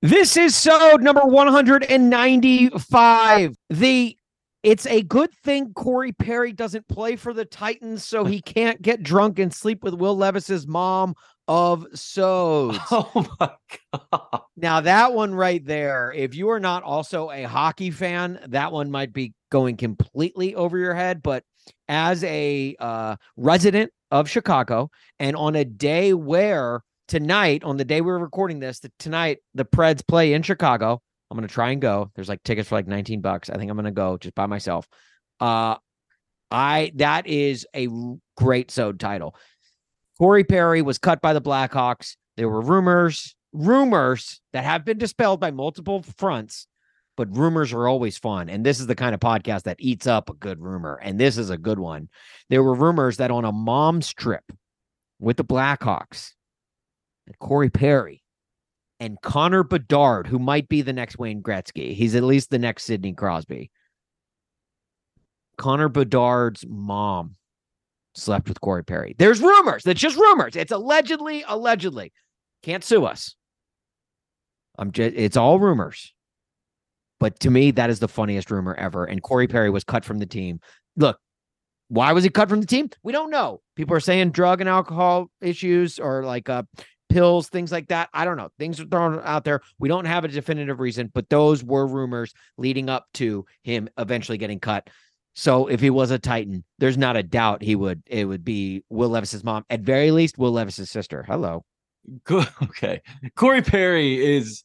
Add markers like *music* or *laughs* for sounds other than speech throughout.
This is so number 195. The it's a good thing Corey Perry doesn't play for the Titans, so he can't get drunk and sleep with Will Levis's mom of so. *laughs* Oh my god. Now that one right there, if you are not also a hockey fan, that one might be going completely over your head. But as a uh, resident of Chicago, and on a day where tonight, on the day we are recording this, the, tonight the Preds play in Chicago. I'm gonna try and go. There's like tickets for like 19 bucks. I think I'm gonna go just by myself. Uh I that is a great sode title. Corey Perry was cut by the Blackhawks. There were rumors, rumors that have been dispelled by multiple fronts, but rumors are always fun. And this is the kind of podcast that eats up a good rumor. And this is a good one. There were rumors that on a mom's trip with the Blackhawks, Corey Perry and Connor Bedard, who might be the next Wayne Gretzky. He's at least the next Sidney Crosby. Connor Bedard's mom slept with Corey Perry. There's rumors. That's just rumors. It's allegedly, allegedly. Can't sue us. I'm just it's all rumors. But to me, that is the funniest rumor ever. And Corey Perry was cut from the team. Look, why was he cut from the team? We don't know. People are saying drug and alcohol issues or like uh pills, things like that. I don't know. Things are thrown out there. We don't have a definitive reason, but those were rumors leading up to him eventually getting cut. So if he was a Titan, there's not a doubt he would. It would be Will Levis's mom, at very least, Will Levis's sister. Hello. *laughs* Okay, Corey Perry is.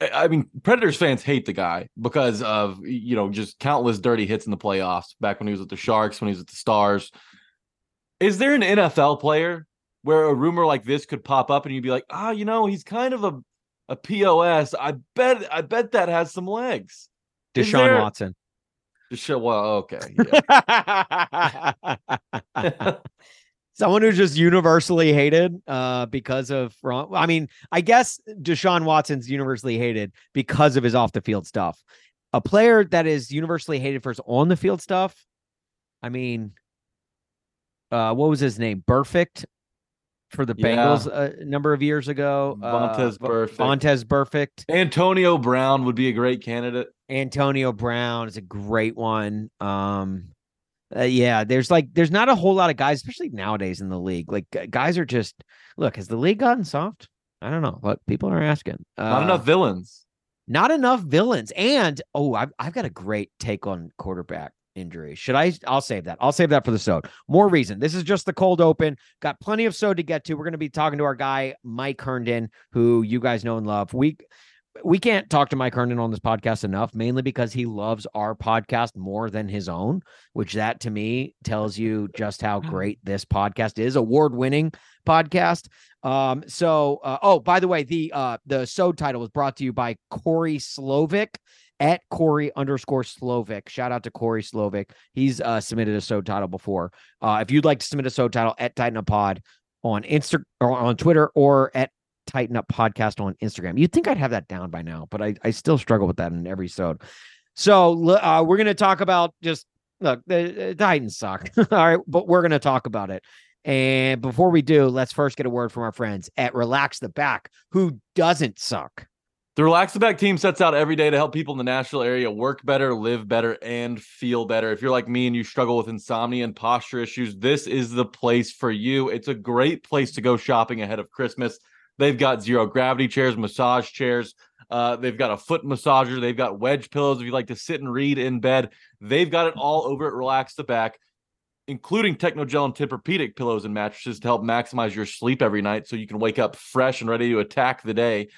I mean, Predators fans hate the guy because of you know just countless dirty hits in the playoffs. Back when he was with the Sharks, when he was with the Stars. Is there an NFL player where a rumor like this could pop up and you'd be like, ah, oh, you know, he's kind of a a POS. I bet I bet that has some legs. Deshaun there... Watson. Deshaun, well, okay. *laughs* Yeah. *laughs* Someone who's just universally hated uh, because of wrong. I mean, I guess Deshaun Watson's universally hated because of his off the field stuff. A player that is universally hated for his on the field stuff. I mean, uh, what was his name? Perfect for the Bengals yeah. a number of years ago. Vontaze uh. Vontaze Burfict. Antonio Brown would be a great candidate. Antonio Brown is a great one. Um, uh, yeah, there's like there's not a whole lot of guys, especially nowadays in the league. Like guys are just look. Has the league gotten soft? I don't know. What people are asking. Uh, not enough villains. Not enough villains. And oh, I've I've got a great take on quarterback injury. Should I? I'll save that. I'll save that for the sode. More reason. This is just the cold open. Got plenty of sode to get to. We're going to be talking to our guy Mike Herndon, who you guys know and love. We we can't talk to Mike Herndon on this podcast enough, mainly because he loves our podcast more than his own, which that to me tells you just how great this podcast is. Award winning podcast. Um, so uh, oh, by the way, the uh the sode title was brought to you by Corey Slovic at Corey underscore Slovic. Shout out to Corey Slovic. He's uh, submitted a so title before. Uh, if you'd like to submit a so title at Titan Up Pod on Insta or on Twitter or at Titan Up Podcast on Instagram. You'd think I'd have that down by now, but I, I still struggle with that in every so. So uh, we're going to talk about just look, the, the Titans suck. *laughs* All right, but we're going to talk about it. And before we do, let's first get a word from our friends at Relax the Back, who doesn't suck. The Relax the Back team sets out every day to help people in the Nashville area work better, live better, and feel better. If you're like me and you struggle with insomnia and posture issues, this is the place for you. It's a great place to go shopping ahead of Christmas. They've got zero gravity chairs, massage chairs, Uh, they've got a foot massager. They've got wedge pillows if you like to sit and read in bed. They've got it all over at Relax the Back, including Technogel and Tempur-Pedic pillows and mattresses to help maximize your sleep every night so you can wake up fresh and ready to attack the day.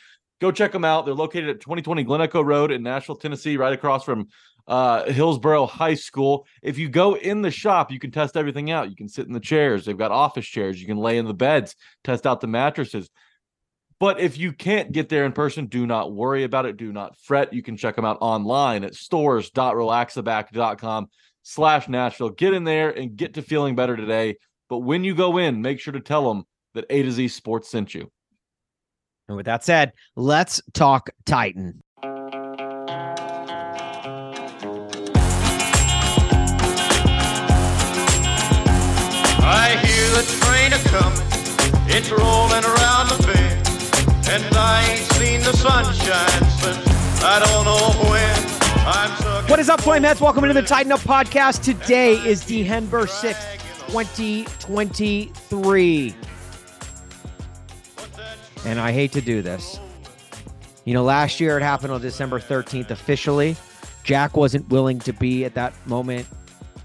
Go check them out. They're located at 2020 Glen Echo Road in Nashville, Tennessee, right across from uh, Hillsboro High School. If you go in the shop, you can test everything out. You can sit in the chairs. They've got office chairs. You can lay in the beds, test out the mattresses. But if you can't get there in person, do not worry about it. Do not fret. You can check them out online at stores.relaxtheback.com slash Nashville. Get in there and get to feeling better today. But when you go in, make sure to tell them that A to Z Sports sent you. And with that said, let's talk Titan. I hear the train a coming, it's rolling around the bend, and I ain't seen the sunshine since I don't know when. I'm What is up, Flameheads? Welcome into the Titan Up podcast. Today is December 6th, 2023. And I hate to do this. You know, last year it happened on December 13th officially. Jack wasn't willing to be at that moment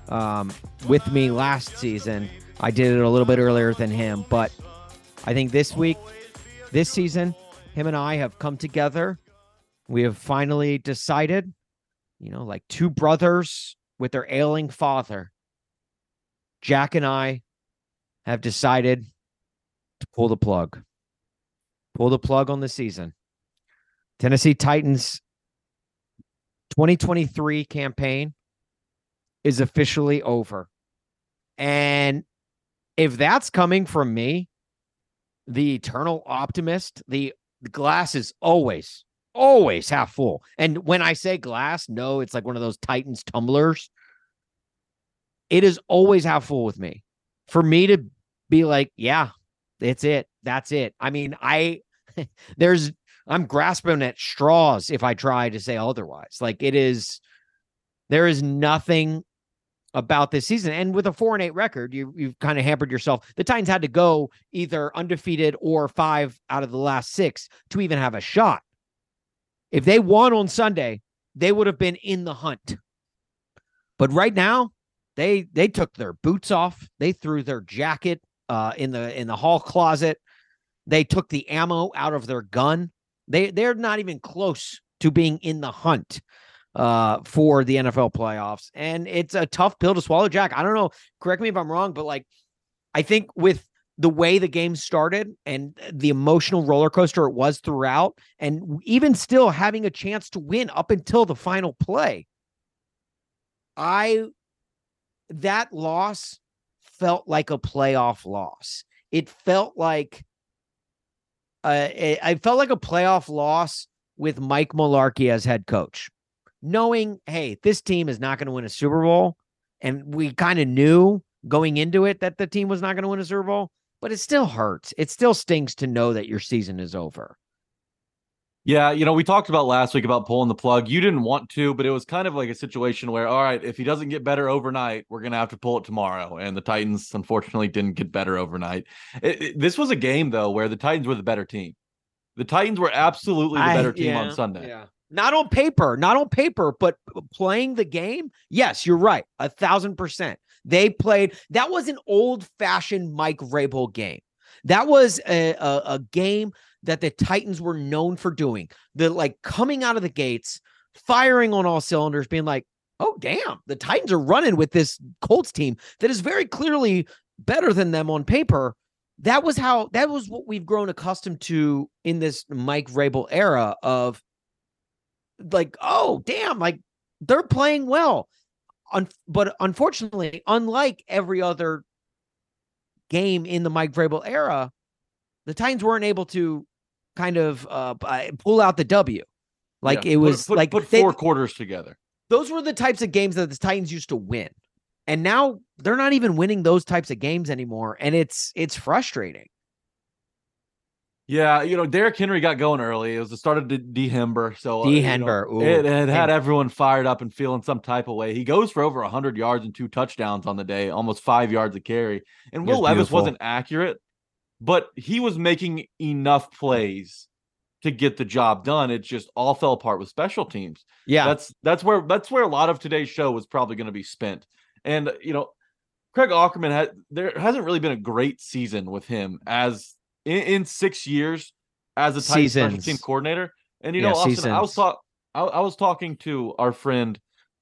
um, with me last season. I did it a little bit earlier than him, but I think this week, this season, him and I have come together. We have finally decided, you know, like two brothers with their ailing father. Jack and I have decided to pull the plug. Pull the plug on the season. Tennessee Titans 2023 campaign is officially over. And if that's coming from me, the eternal optimist, the, glass is always, always half full. And when I say glass, no, it's like one of those Titans tumblers. It is always half full with me. For me to be like, yeah, it's it. That's it. I mean, I *laughs* there's I'm grasping at straws if I try to say otherwise. Like it is there is nothing about this season. And with a four and eight record, you you've kind of hampered yourself. The Titans had to go either undefeated or five out of the last six to even have a shot. If they won on Sunday, they would have been in the hunt. But right now, they they took their boots off. They threw their jacket uh, in the in the hall closet. They took the ammo out of their gun. They they're not even close to being in the hunt uh for the NFL playoffs. And it's a tough pill to swallow, Jack. I don't know, correct me if I'm wrong, but like I think with the way the game started and the emotional roller coaster it was throughout and even still having a chance to win up until the final play. I that loss felt like a playoff loss. It felt like uh, it, I felt like a playoff loss with Mike Mularkey as head coach, knowing, hey, this team is not going to win a Super Bowl, and we kind of knew going into it that the team was not going to win a Super Bowl, but it still hurts. It still stings to know that your season is over. Yeah, you know, we talked about last week about pulling the plug. You didn't want to, but it was kind of like a situation where, all right, if he doesn't get better overnight, we're going to have to pull it tomorrow. And the Titans, unfortunately, didn't get better overnight. It, it, this was a game, though, where the Titans were the better team. The Titans were absolutely the better I- team yeah, on Sunday. Yeah. Not on paper, not on paper, but playing the game. Yes, you're right. A thousand percent. They played, that was an old fashioned Mike Vrabel game. That was a, a, a game that the Titans were known for doing. The like coming out of the gates, firing on all cylinders, being like, oh, damn, the Titans are running with this Colts team that is very clearly better than them on paper. That was how that was what we've grown accustomed to in this Mike Vrabel era of like, oh, damn, like they're playing well. Un- but unfortunately, unlike every other game in the Mike Vrabel era, the Titans weren't able to kind of uh, uh, pull out the W. Like Yeah, it was put, like put they- four quarters together. those were the types of games that the Titans used to win. And now they're not even winning those types of games anymore. And it's it's frustrating. Yeah, you know, Derrick Henry got going early. It was the start of December, so uh, you know, it, it had everyone fired up and feeling some type of way. He goes for over hundred yards and two touchdowns on the day, almost five yards a carry. And Will Levis beautiful. wasn't accurate, but he was making enough plays to get the job done. It just all fell apart with special teams. Yeah. That's that's where that's where a lot of today's show was probably going to be spent. And you know, Craig Aukerman had there hasn't really been a great season with him as in, in six years as a tight special team coordinator. And you Yeah, know, Austin, I was seasons. talk, I, I was talking to our friend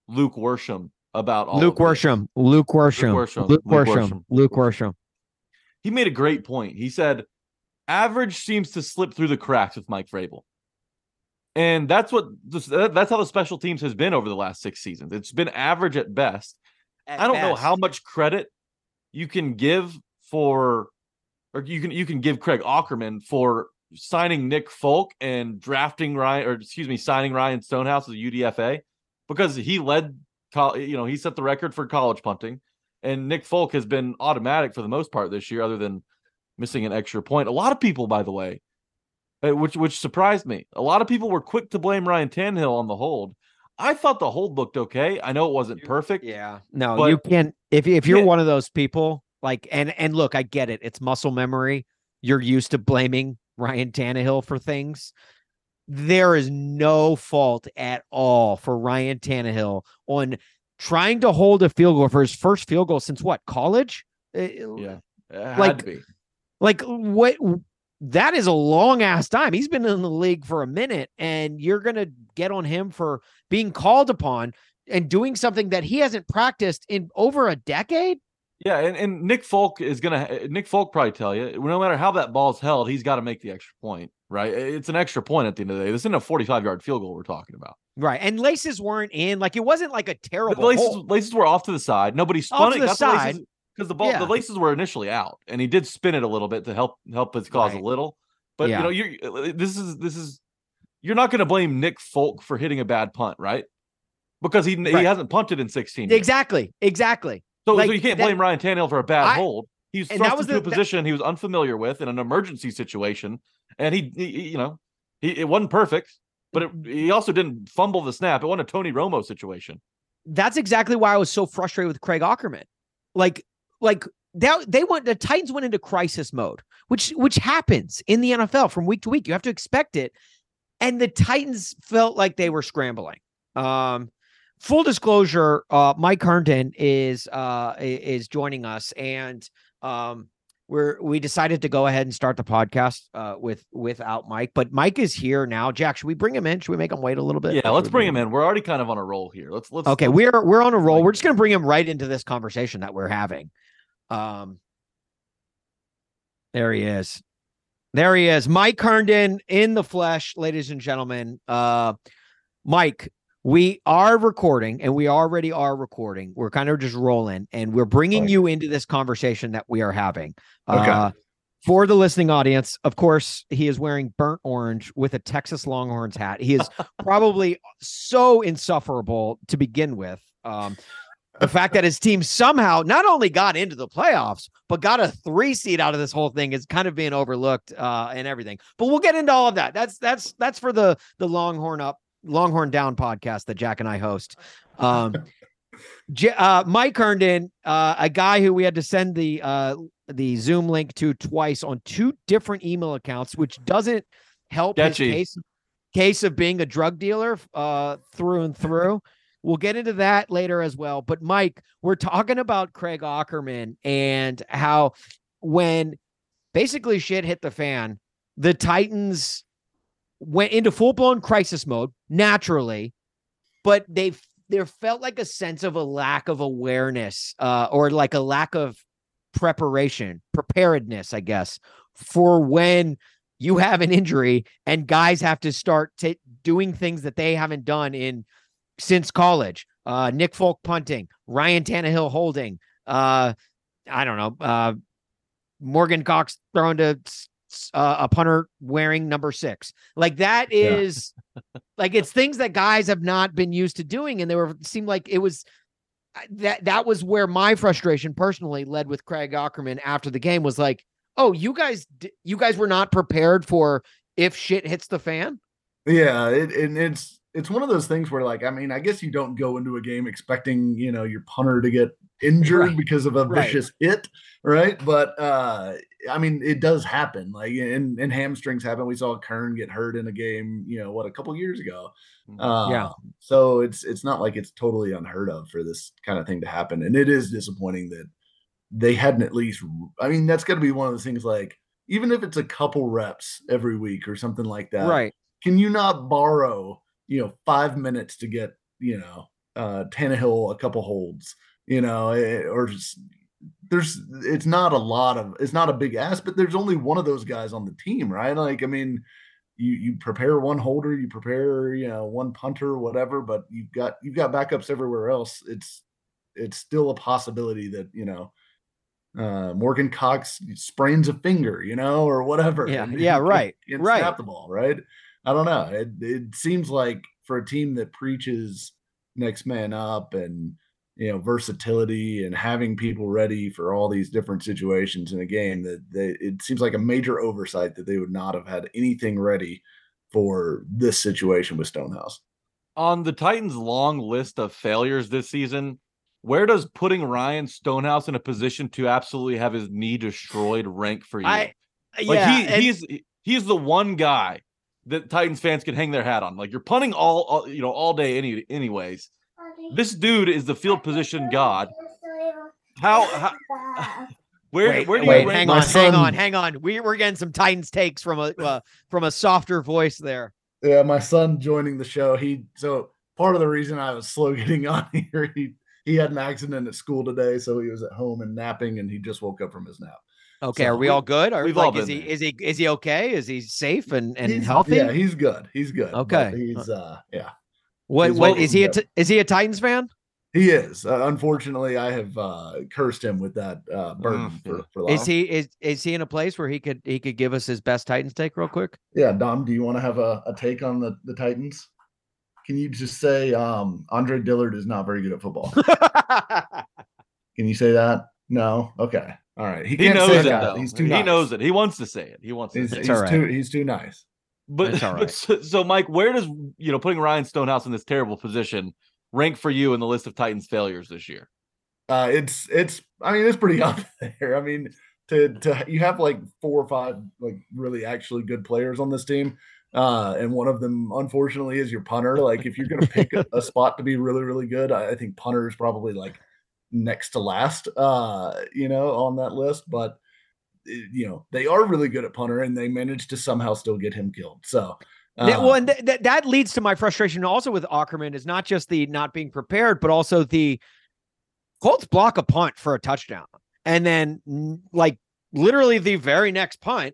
Luke Worsham about all Luke of this. Worsham, Luke Worsham, Worsham, Luke Luke Worsham, Worsham. Luke Worsham. He made a great point. He said, "Average seems to slip through the cracks with Mike Vrabel." And that's what this- that's how the special teams has been over the last six seasons. It's been average at best. I don't know how much credit you can give for, or you can you can give Craig Aukerman for signing Nick Folk and drafting Ryan, or excuse me, signing Ryan Stonehouse as a UDFA because he led, you know, he set the record for college punting, and Nick Folk has been automatic for the most part this year, other than missing an extra point. A lot of people, by the way, uh, which which surprised me, a lot of people were quick to blame Ryan Tannehill on the hold. I thought the hold looked okay. I know it wasn't perfect. Yeah. No, you can't if if you're Yeah. one of those people, like and and look, I get it. It's muscle memory. You're used to blaming Ryan Tannehill for things. There is no fault at all for Ryan Tannehill on trying to hold a field goal for his first field goal since what college? Uh, Yeah, it had Like. Like what that is a long ass time. He's been in the league for a minute and you're going to get on him for being called upon and doing something that he hasn't practiced in over a decade? Yeah, and, and Nick Folk is gonna eh, Nick Folk probably tell you no matter how that ball's held, he's got to make the extra point, right? It's an extra point at the end of the day. This isn't a 45 yard field goal we're talking about. Right. And laces weren't in. Like it wasn't like a The terrible laces, hold. laces were off to the side. Nobody spun Off it. to the side. because the ball Yeah. the laces were initially out, and he did spin it a little bit to help help his cause Right. a little. But Yeah. you know, you're eh, eh, this is this is you're not going to blame Nick Folk for hitting a bad punt, right? Because he Right. he hasn't punted in 16 years. Exactly. Exactly. So, so you can't that- blame Ryan Tannehill for a bad I- hold. He's that thrust was into a the- that- position he was unfamiliar with in an emergency situation, and he, he- he- you know, he it wasn't perfect, but it, he also didn't fumble the snap. It wasn't a Tony Romo situation. That's exactly why I was so frustrated with Craig Aukerman. Like, like that they went the Titans went into crisis mode, which which happens in the NFL from week to week. You have to expect it. And the Titans felt like they were scrambling. Um, full disclosure, uh, Mike Herndon is uh is joining us, and um we're we decided to go ahead and start the podcast uh with without Mike, but Mike is here now. Jack, should we bring him in? Should we make him wait a little bit? Yeah, let's bring him in. We're already kind of on a roll here. Let's let's Okay, we're we're on a roll. We're just gonna bring him right into this conversation that we're having. Um, there he is. There he is, Mike Herndon in the flesh, ladies and gentlemen. Uh, Mike, we are recording, and we already are recording. We're kind of just rolling, and we're bringing Right. you into this conversation that we are having. Okay. Uh, for the listening audience, of course, he is wearing burnt orange with a Texas Longhorns hat. He is *laughs* probably so insufferable to begin with. Um, the fact that his team somehow not only got into the playoffs, but got a three seed out of this whole thing is kind of being overlooked uh, and everything. But we'll get into all of that. That's that's that's for the the Longhorn up, Longhorn down podcast that Jack and I host. *laughs* Um, J- uh, Mike Herndon, uh, a guy who we had to send the uh, the Zoom link to twice on two different email accounts, which doesn't help his case case of being a drug dealer uh, through and through. We'll get into that later as well. But Mike, we're talking about Craig Aukerman and how when basically shit hit the fan, the Titans went into full blown crisis mode naturally, but they there felt like a sense of a lack of awareness uh, or like a lack of preparation, preparedness, I guess, for when you have an injury and guys have to start ta doing things that they haven't done in since college. Uh, Nick Folk punting, Ryan Tannehill holding. Uh, I don't know. Uh, Morgan Cox throwing to uh, a punter wearing number six. Like that *laughs* is Yeah. like it's things that guys have not been used to doing, and they were seemed like it was that that was where my frustration personally led with Craig Aukerman after the game was like, oh, you guys, you guys were not prepared for if shit hits the fan. Yeah, it, and it's it's one of those things where like I mean I guess you don't go into a game expecting you know your punter to get injured Right. because of a Right. vicious hit, right? But uh I mean, it does happen. Like, and, and hamstrings happen. We saw Kern get hurt in a game, you know, what a couple years ago. Uh, Yeah. So it's it's not like it's totally unheard of for this kind of thing to happen, and it is disappointing that they hadn't at least. I mean, that's got to be one of those things. Like, even if it's a couple reps every week or something like that, right. Can you not borrow, you know, five minutes to get, you know, uh Tannehill a couple holds, you know, eh, or just there's it's not a lot of it's not a big ask, but there's only one of those guys on the team, right? Like, I mean, you you prepare one holder, you prepare, you know, one punter, whatever, but you've got you've got backups everywhere else. It's it's still a possibility that, you know, uh Morgan Cox sprains a finger, you know, or whatever. Yeah, *laughs* yeah, right, right. Snap the ball, right? I don't know. It it seems like for a team that preaches next man up and you know versatility and having people ready for all these different situations in a game that they it seems like a major oversight that they would not have had anything ready for this situation with Stonehouse. On the Titans' long list of failures this season, where does putting Ryan Stonehouse in a position to absolutely have his knee destroyed rank for you? I like yeah, he and- he's he's the one guy that Titans fans can hang their hat on. Like you're punting all, all you know all day any anyways. This dude is the field position god. How, how *laughs* where wait, where do wait, you hang my on, hang on, hang on. We we're getting some Titans takes from a uh, from a softer voice there. Yeah, my son joining the show. He so part of the reason I was slow *laughs* getting on here. He he had an accident at school today, so he was at home and napping, and he just woke up from his nap. Okay, So are we we- all good? Are we've all like is he been there. is he is he okay? Is he safe and and He's- healthy? Yeah, he's good. He's good. but Okay. he's uh yeah. what he's what welcome is he? A is he a Titans fan? He is. Uh, unfortunately, I have uh, cursed him with that uh, burden Mm, for, yeah. for Is he is is he in a place where he could he could give us his best Titans take real quick? Yeah, Dom, do you want to have a, a take on the, the Titans? Can you just say um, Andre Dillard is not very good at football? *laughs* Can you say that? No. Okay. All right. He, he can't knows say it though. He's too. he nice. knows it. He wants to say it. He wants to He's, say it. he's all right. too. He's too nice. But, That's *laughs* but so, so, Mike, where does you know putting Ryan Stonehouse in this terrible position rank for you in the list of Titans failures this year? Uh, it's it's. I mean, it's pretty *laughs* up there. I mean, to to you have like four or five like really actually good players on this team, uh, and one of them unfortunately is your punter. Like, if you're gonna pick a, a *laughs* spot to be really really good, I, I think punter is probably like next to last. Uh, you know, on that list, but eh, you know they are really good at punter, and they managed to somehow still get him killed. So. Yeah, well, uh, and th- th- that leads to my frustration also with Aukerman is not just the not being prepared, but also the Colts block a punt for a touchdown. And then, like, literally the very next punt,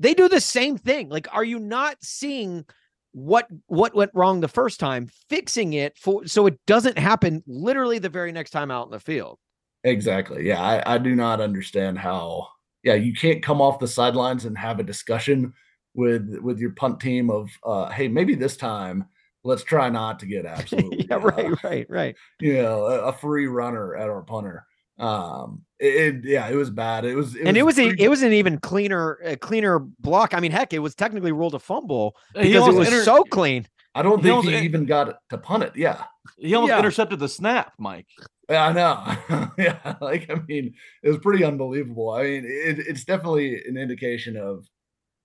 they do the same thing. Like, are you not seeing what what went wrong the first time, fixing it for so it doesn't happen literally the very next time out in the field? Exactly. Yeah, I, I do not understand how. Yeah, you can't come off the sidelines and have a discussion with with your punt team of, uh, hey, maybe this time let's try not to get *laughs* absolutely, yeah, uh, right, right, right. you know, a, a free runner at our punter. Um, it, it- yeah, it was bad. It was, and it was a, it was an even cleaner a cleaner block. I mean, heck, it was technically ruled a fumble because it was inter- so clean. I don't he think almost he in- even got to punt it. Yeah, He almost Yeah. intercepted the snap, Mike. Yeah, I know. *laughs* yeah, like I mean, it was pretty unbelievable. I mean, it, it's definitely an indication of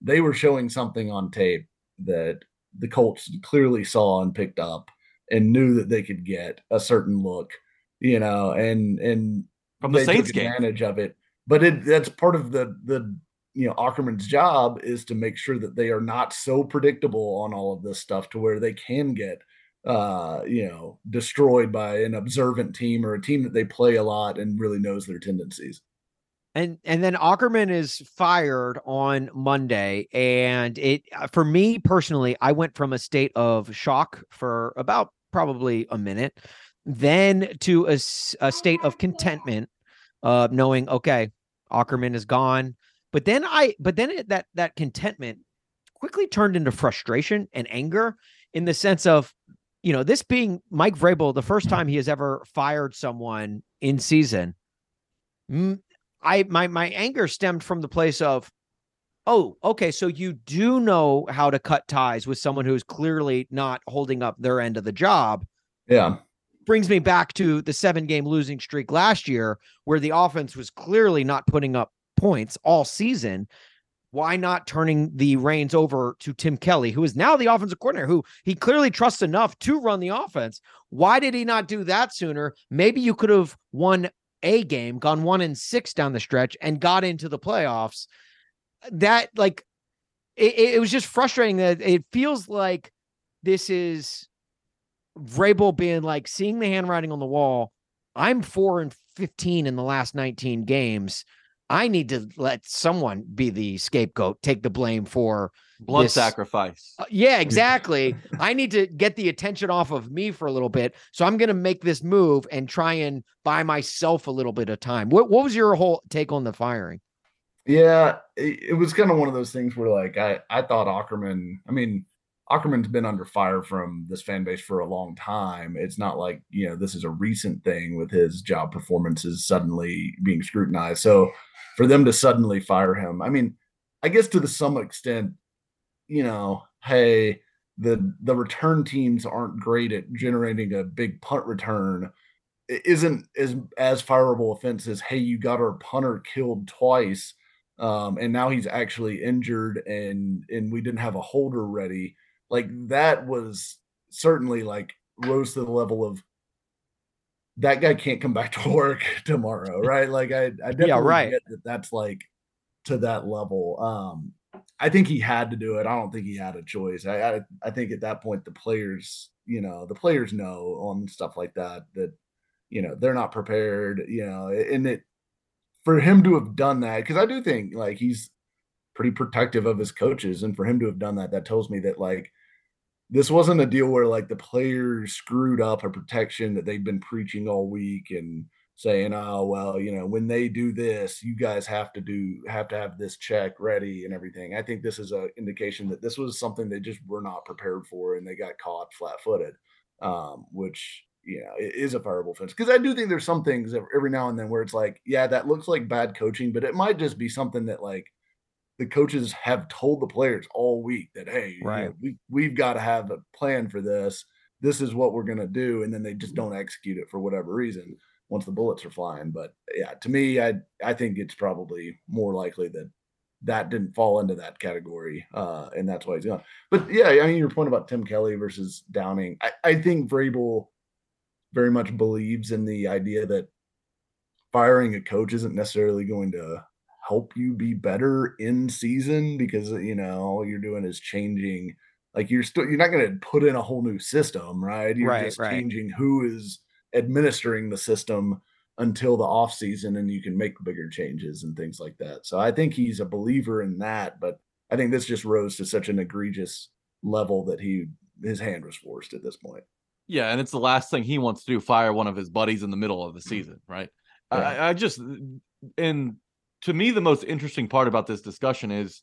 they were showing something on tape that the Colts clearly saw and picked up and knew that they could get a certain look, you know, and and From the they Saints took game. advantage of it. But it that's part of the the you know Aukerman's job is to make sure that they are not so predictable on all of this stuff to where they can get uh you know destroyed by an observant team or a team that they play a lot and really knows their tendencies. And and then Aukerman is fired on Monday, and it uh, for me personally, I went from a state of shock for about probably a minute, then to a, a state of contentment, uh, knowing okay, Aukerman is gone. But then I, but then it, that that contentment quickly turned into frustration and anger in the sense of, you know, this being Mike Vrabel, the first time he has ever fired someone in season. I my my anger stemmed from the place of, oh, okay, so you do know how to cut ties with someone who's clearly not holding up their end of the job. Yeah. Brings me back to the seven game losing streak last year, where the offense was clearly not putting up points all season. Why not turning the reins over to Tim Kelly, who is now the offensive coordinator, who he clearly trusts enough to run the offense? Why did he not do that sooner? Maybe you could have won a game, gone one and six down the stretch, and got into the playoffs. That, like, it, it was just frustrating that it feels like this is Vrabel being like seeing the handwriting on the wall. I'm four and 15 in the last 19 games. I need to let someone be the scapegoat, take the blame for blood this- sacrifice. Uh, yeah, exactly. I need to get the attention off of me for a little bit. So I'm going to make this move and try and buy myself a little bit of time. What, what was your whole take on the firing? Yeah, it, it was kind of one of those things where like I I thought Aukerman. I mean, Aukerman's been under fire from this fan base for a long time. It's not like you know this is a recent thing with his job performances suddenly being scrutinized. So for them to suddenly fire him, I mean, I guess to the some extent, you know, hey, the the return teams aren't great at generating a big punt return. It isn't as as fireable offense as hey, you got our punter killed twice um, and now he's actually injured and and we didn't have a holder ready like that was certainly like rose to the level of that guy can't come back to *laughs* work tomorrow *laughs* right? Like i i definitely right. get that that's like to that level. Um i think he had to do it. I don't think he had a choice. I i, I think at that point the players you know the players know on stuff like that that you know they're not prepared you know and it for him to have done that because i do think like he's pretty protective of his coaches and for him to have done that that tells me that like this wasn't a deal where like the players screwed up a protection that they've been preaching all week and saying oh well you know when they do this you guys have to do have to have this check ready and everything. I think this is a indication that this was something they just were not prepared for and they got caught flat-footed um, which you know is a fireable offense because i do think there's some things every now and then where it's like yeah that looks like bad coaching but it might just be something that like the coaches have told the players all week that hey you know, Right. we, we've got to have a plan for this. This is what we're going to do and then they just don't execute it for whatever reason once the bullets are flying. But yeah to me i i think it's probably more likely that that didn't fall into that category uh and that's why he's gone. But yeah i mean your point about tim kelly versus downing i, I think vrabel very much believes in the idea that firing a coach isn't necessarily going to help you be better in season because you know all you're doing is changing like you're still you're not going to put in a whole new system right you're Right, just right. changing who is administering the system until the off season and you can make bigger changes and things like that so i think he's a believer in that but i think this just rose to such an egregious level that he his hand was forced at this point Yeah, and it's the last thing he wants to do, fire one of his buddies in the middle of the mm. season, right? Yeah. I, I just and to me the most interesting part about this discussion is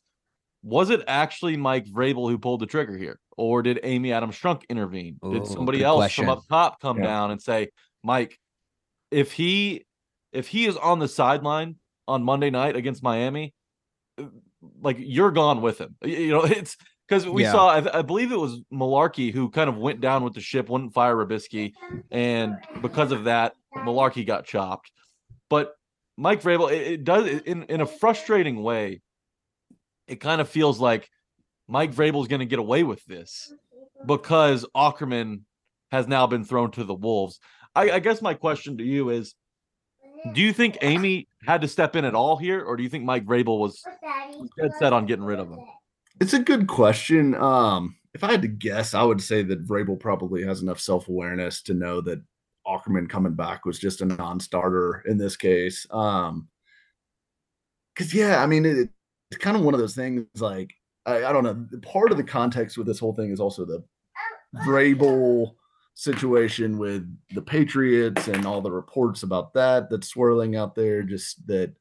was it actually Mike Vrabel who pulled the trigger here? Or did Amy Adams Strunk intervene? Ooh, did somebody else question. from up top come Yeah. down and say, Mike, if he if he is on the sideline on Monday night against Miami, like you're gone with him. You know, *laughs* it's because we Yeah. saw, I, I believe it was Mularkey who kind of went down with the ship, wouldn't fire Robiskie, and because of that, Mularkey got chopped. But Mike Vrabel, it, it does in in a frustrating way. It kind of feels like Mike Vrabel is going to get away with this because Aukerman has now been thrown to the wolves. I, I guess my question to you is: Do you think Amy had to step in at all here, or do you think Mike Vrabel was dead set on getting rid of him? It's a good question. Um, if I had to guess, I would say that Vrabel probably has enough self awareness to know that Aukerman coming back was just a non starter in this case. Um, because yeah, I mean, it, it's kind of one of those things. Like I, I don't know. Part of the context with this whole thing is also the Vrabel situation with the Patriots and all the reports about that that's swirling out there. Just that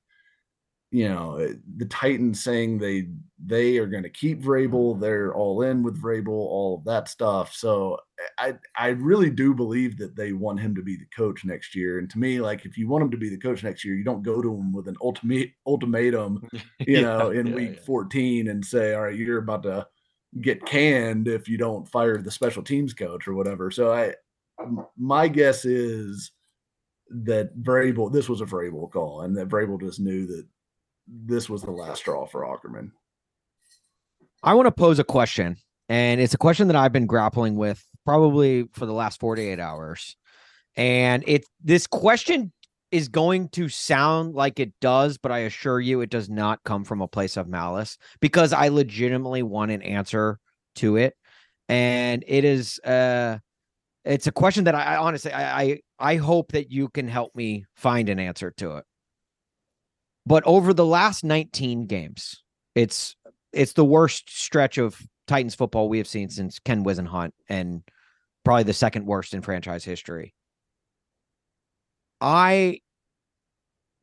you know eh, the Titans saying they they are going to keep Vrabel, they're all in with Vrabel, all of that stuff. So I I really do believe that they want him to be the coach next year. And to me, like if you want him to be the coach next year, you don't go to him with an ultimate ultimatum, *laughs* you Yeah, know, in yeah, week yeah. 14 and say, all right, you're about to get canned if you don't fire the special teams coach or whatever. So I my guess is that Vrabel, this was a Vrabel call, and that Vrabel just knew that this was the last straw for Aukerman. I want to pose a question, and it's a question that I've been grappling with probably for the last 48 hours. And it this question is going to sound like it does, but I assure you it does not come from a place of malice because I legitimately want an answer to it. And it is uh it's a question that I, I honestly I, I I hope that you can help me find an answer to it. But over the last 19 games, it's it's the worst stretch of Titans football we have seen since Ken Whisenhunt and probably the second worst in franchise history. I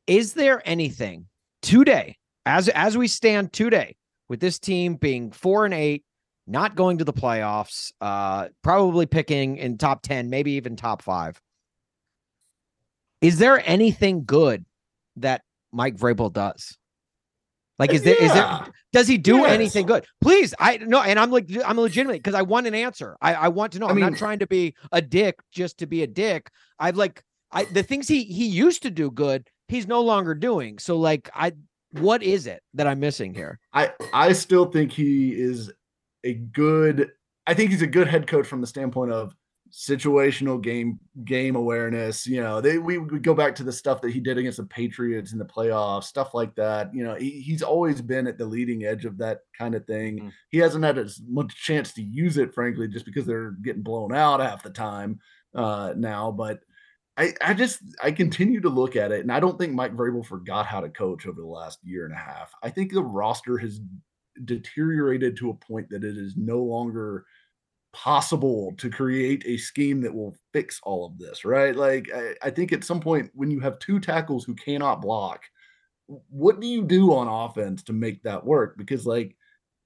is there anything today as as we stand today with this team being 4 and 8 not going to the playoffs uh probably picking in top 10 maybe even top 5 is there anything good that Mike Vrabel does like is there yeah. is there does he do Yes. anything good please I no and I'm like I'm legitimate because I want an answer I I want to know I I'm mean- not trying to be a dick just to be a dick I've like I the things he he used to do good, he's no longer doing. So like I what is it that I'm missing here? I I still think he is a good. I think he's a good head coach from the standpoint of situational game game awareness. You know, they we, go back to the stuff that he did against the Patriots in the playoffs, stuff like that. You know, he, he's always been at the leading edge of that kind of thing. Mhm. He hasn't had as much chance to use it, frankly, just because they're getting blown out half the time uh, now. But I, I just I continue to look at it, and I don't think Mike Vrabel forgot how to coach over the last year and a half. I think the roster has deteriorated to a point that it is no longer possible to create a scheme that will fix all of this, right? Like I, I think at some point when you have two tackles who cannot block, what do you do on offense to make that work? Because like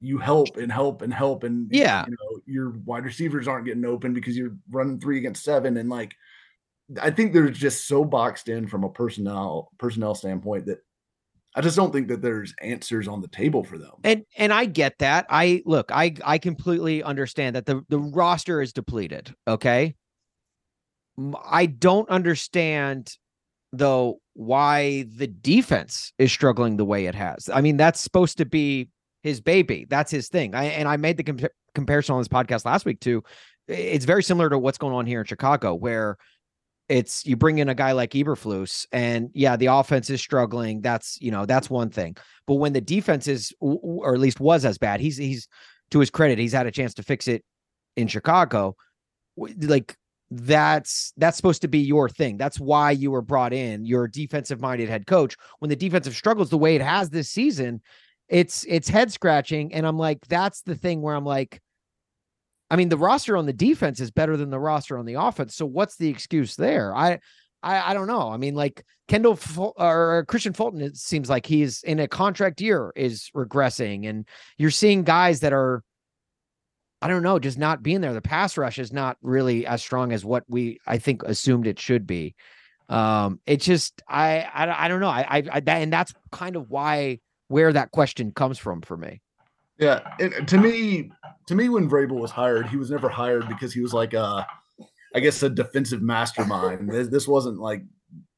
you help and help and help and Yeah. you know your wide receivers aren't getting open because you're running three against seven and like I think they're just so boxed in from a personnel personnel standpoint that I just don't think that there's answers on the table for them. And and I get that. I look, I I completely understand that the the roster is depleted, okay? I don't understand though why the defense is struggling the way it has. I mean, that's supposed to be his baby. That's his thing. I and I made the compa- comparison on this podcast last week too. It's very similar to what's going on here in Chicago where it's you bring in a guy like Eberflus and yeah, the offense is struggling. That's, you know, that's one thing. But when the defense is or at least was as bad, he's he's to his credit, he's had a chance to fix it in Chicago. Like that's that's supposed to be your thing. That's why you were brought in. You're defensive minded head coach. When the defensive struggles the way it has this season, it's it's head scratching. And I'm like, that's the thing where I'm like, I mean, the roster on the defense is better than the roster on the offense. So what's the excuse there? I I, I don't know. I mean, like Kendall or Kristian Fulton, it seems like he's in a contract year is regressing, and you're seeing guys that are, I don't know, just not being there. The pass rush is not really as strong as what we I think assumed it should be. Um, it just I I, I don't know. I, I I that, and that's kind of why where that question comes from for me. Yeah, and to me, to me, when Vrabel was hired, he was never hired because he was like a, I guess, a defensive mastermind. This, this wasn't like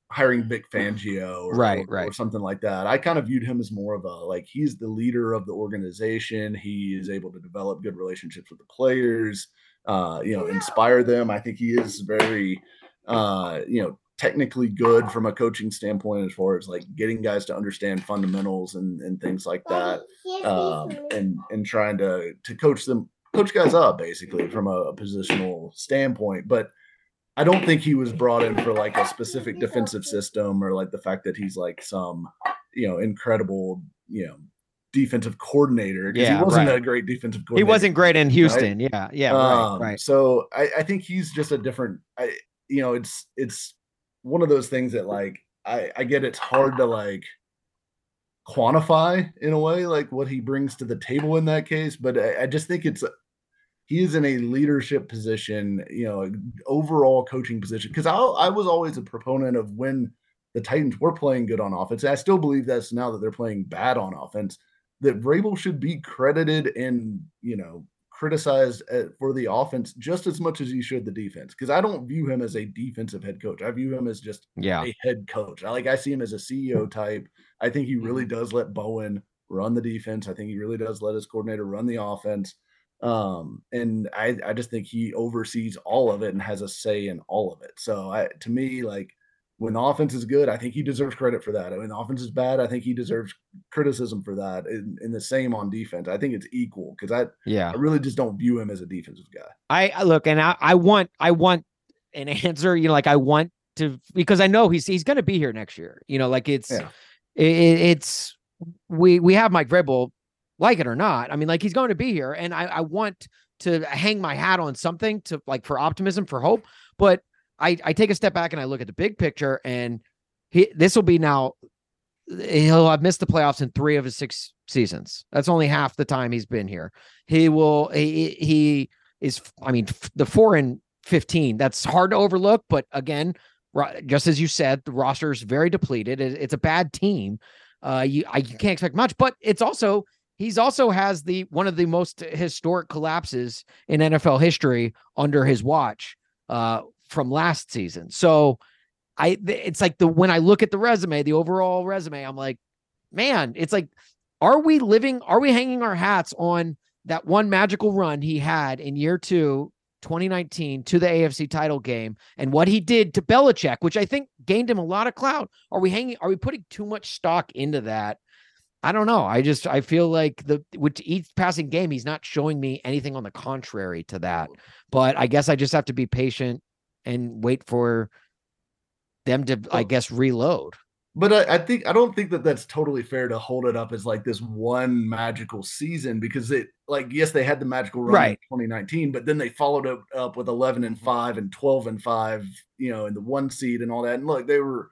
hiring Vic Fangio or, Right, or, right. or something like that. I kind of viewed him as more of a like he's the leader of the organization. He is able to develop good relationships with the players, uh, you know, inspire them. I think he is very, uh, you know, technically good from a coaching standpoint as far as like getting guys to understand fundamentals and, and things like that um, and and trying to to coach them coach guys up basically from a, positional standpoint but i don't think he was brought in for like a specific defensive system or like the fact that he's like some you know incredible you know defensive coordinator because Yeah, he wasn't right. a great defensive He wasn't great in Houston. Yeah, yeah, right, um, right. So I, I think he's just a different. I you know it's it's one of those things that like I I get it's hard to like quantify in a way like what he brings to the table in that case, but I, I just think it's he is in a leadership position, you know, overall coaching position. Because I I was always a proponent of when the Titans were playing good on offense. I still believe that's now that they're playing bad on offense. That Vrabel should be credited and you know criticized uh, for the offense just as much as you should the defense because I don't view him as a defensive head coach. I view him as just Yeah. a head coach. I like I see him as a CEO *laughs* type. I think he really does let Bowen run the defense. I think he really does let his coordinator run the offense. Um, and I I just think he oversees all of it and has a say in all of it. So I to me like when the offense is good, I think he deserves credit for that. When the offense is bad, I think he deserves criticism for that. And, and the same on defense. I think it's equal because I Yeah. I really just don't view him as a defensive guy. I, I look and I, I want I want an *laughs* answer. You know, like I want to because I know he's he's going to be here next year. You know, like it's Yeah. it, it's we we have Mike Vrabel, like it or not. I mean, like he's going to be here, and I I want to hang my hat on something to like for optimism for hope. But I I take a step back and I look at the big picture, and he this will be now. He'll have missed the playoffs in three of his six seasons. That's only half the time he's been here. He will. He he is. I mean, the four and fifteen. That's hard to overlook. But again, just as you said, the roster is very depleted. It- it's a bad team. Uh, you I you can't expect much. But it's also he's also has the one of the most historic collapses in NFL history under his watch. Uh, from last season. So I it's like the when I look at the resume, the overall resume, I'm like, man, it's like, are we living, are we hanging our hats on that one magical run he had in year two, 2019 to the AFC title game and what he did to Belichick, which I think gained him a lot of clout. Are we hanging, are we putting too much stock into that? I don't know. I just I feel like the with each passing game, he's not showing me anything on the contrary to that. But I guess I just have to be patient and wait for them to, I oh. guess, reload. But I, I think I don't think that that's totally fair to hold it up as like this one magical season because it like yes they had the magical run Right. in 2019 but then they followed it up with 11 and mm-hmm. 5 and 12 and 5 you know in the one seed and all that and look they were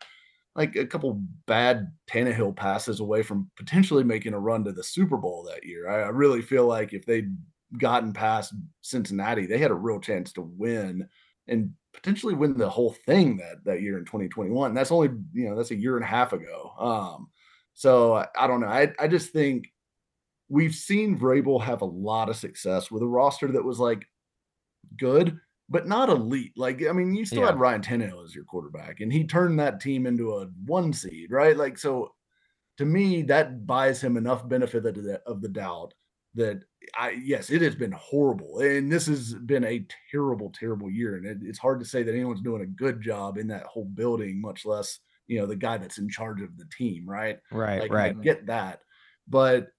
like a couple bad Tannehill passes away from potentially making a run to the Super Bowl that year. I, I really feel like if they'd gotten past Cincinnati, they had a real chance to win and potentially win the whole thing that that year in 2021. That's only you know that's a year and a half ago. Um, so I, I don't know. I I just think we've seen Vrabel have a lot of success with a roster that was like good, but not elite. Like I mean, you still Yeah. had Ryan Tannehill as your quarterback, and he turned that team into a one seed, right? Like so. To me, that buys him enough benefit of the, of the doubt that I yes, it has been horrible, and this has been a terrible, terrible year, and it, it's hard to say that anyone's doing a good job in that whole building, much less you know the guy that's in charge of the team, right? Right, Like, I right. get that, but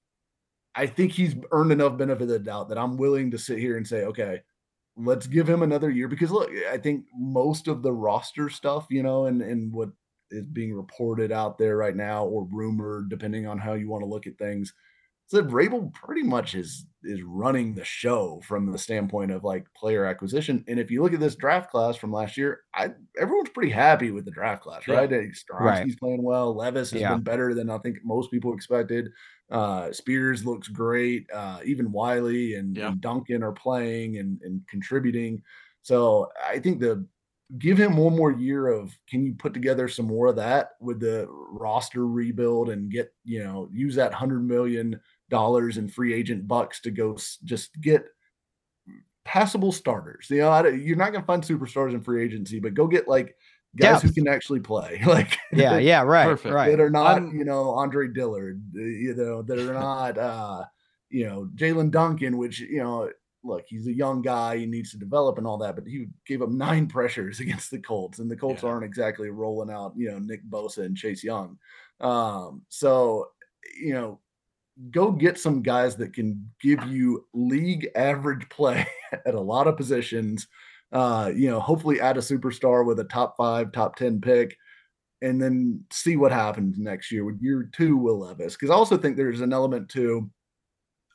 I think he's earned enough benefit of the doubt that I'm willing to sit here and say, okay, let's give him another year because look, I think most of the roster stuff, you know, and and what is being reported out there right now or rumored, depending on how you want to look at things, said Vrabel pretty much is is running the show from the standpoint of like player acquisition. And if you look at this draft class from last year, I everyone's pretty happy with the draft class, Yeah. right? Right. Right. playing well. Levis has Yeah. been better than I think most people expected. Uh, Spears looks great. Uh, even Whyle and, Yeah. and Duncan are playing and, and contributing. So I think the give him one more year of can you put together some more of that with the roster rebuild and get you know use that hundred million dollars in free agent bucks to go s- just get passable starters. You know, I you're not going to find superstars in free agency, but go get like guys who can actually play. *laughs* Like Yeah, *laughs* yeah, right, Perfect. right. that are not, I'm- you know, Andre Dillard, uh, you know, that are not, uh, you know, Jaelyn Duncan, which, you know, look, he's a young guy, he needs to develop and all that, but he gave up nine *laughs* pressures against the Colts, and the Colts Yeah. aren't exactly rolling out, you know, Nick Bosa and Chase Young. Um, so, you know, go get some guys that can give you league average play *laughs* at a lot of positions. Uh, you know, hopefully add a superstar with a top five, top 10 pick, and then see what happens next year with year two, Will Levis. Because I also think there's an element to,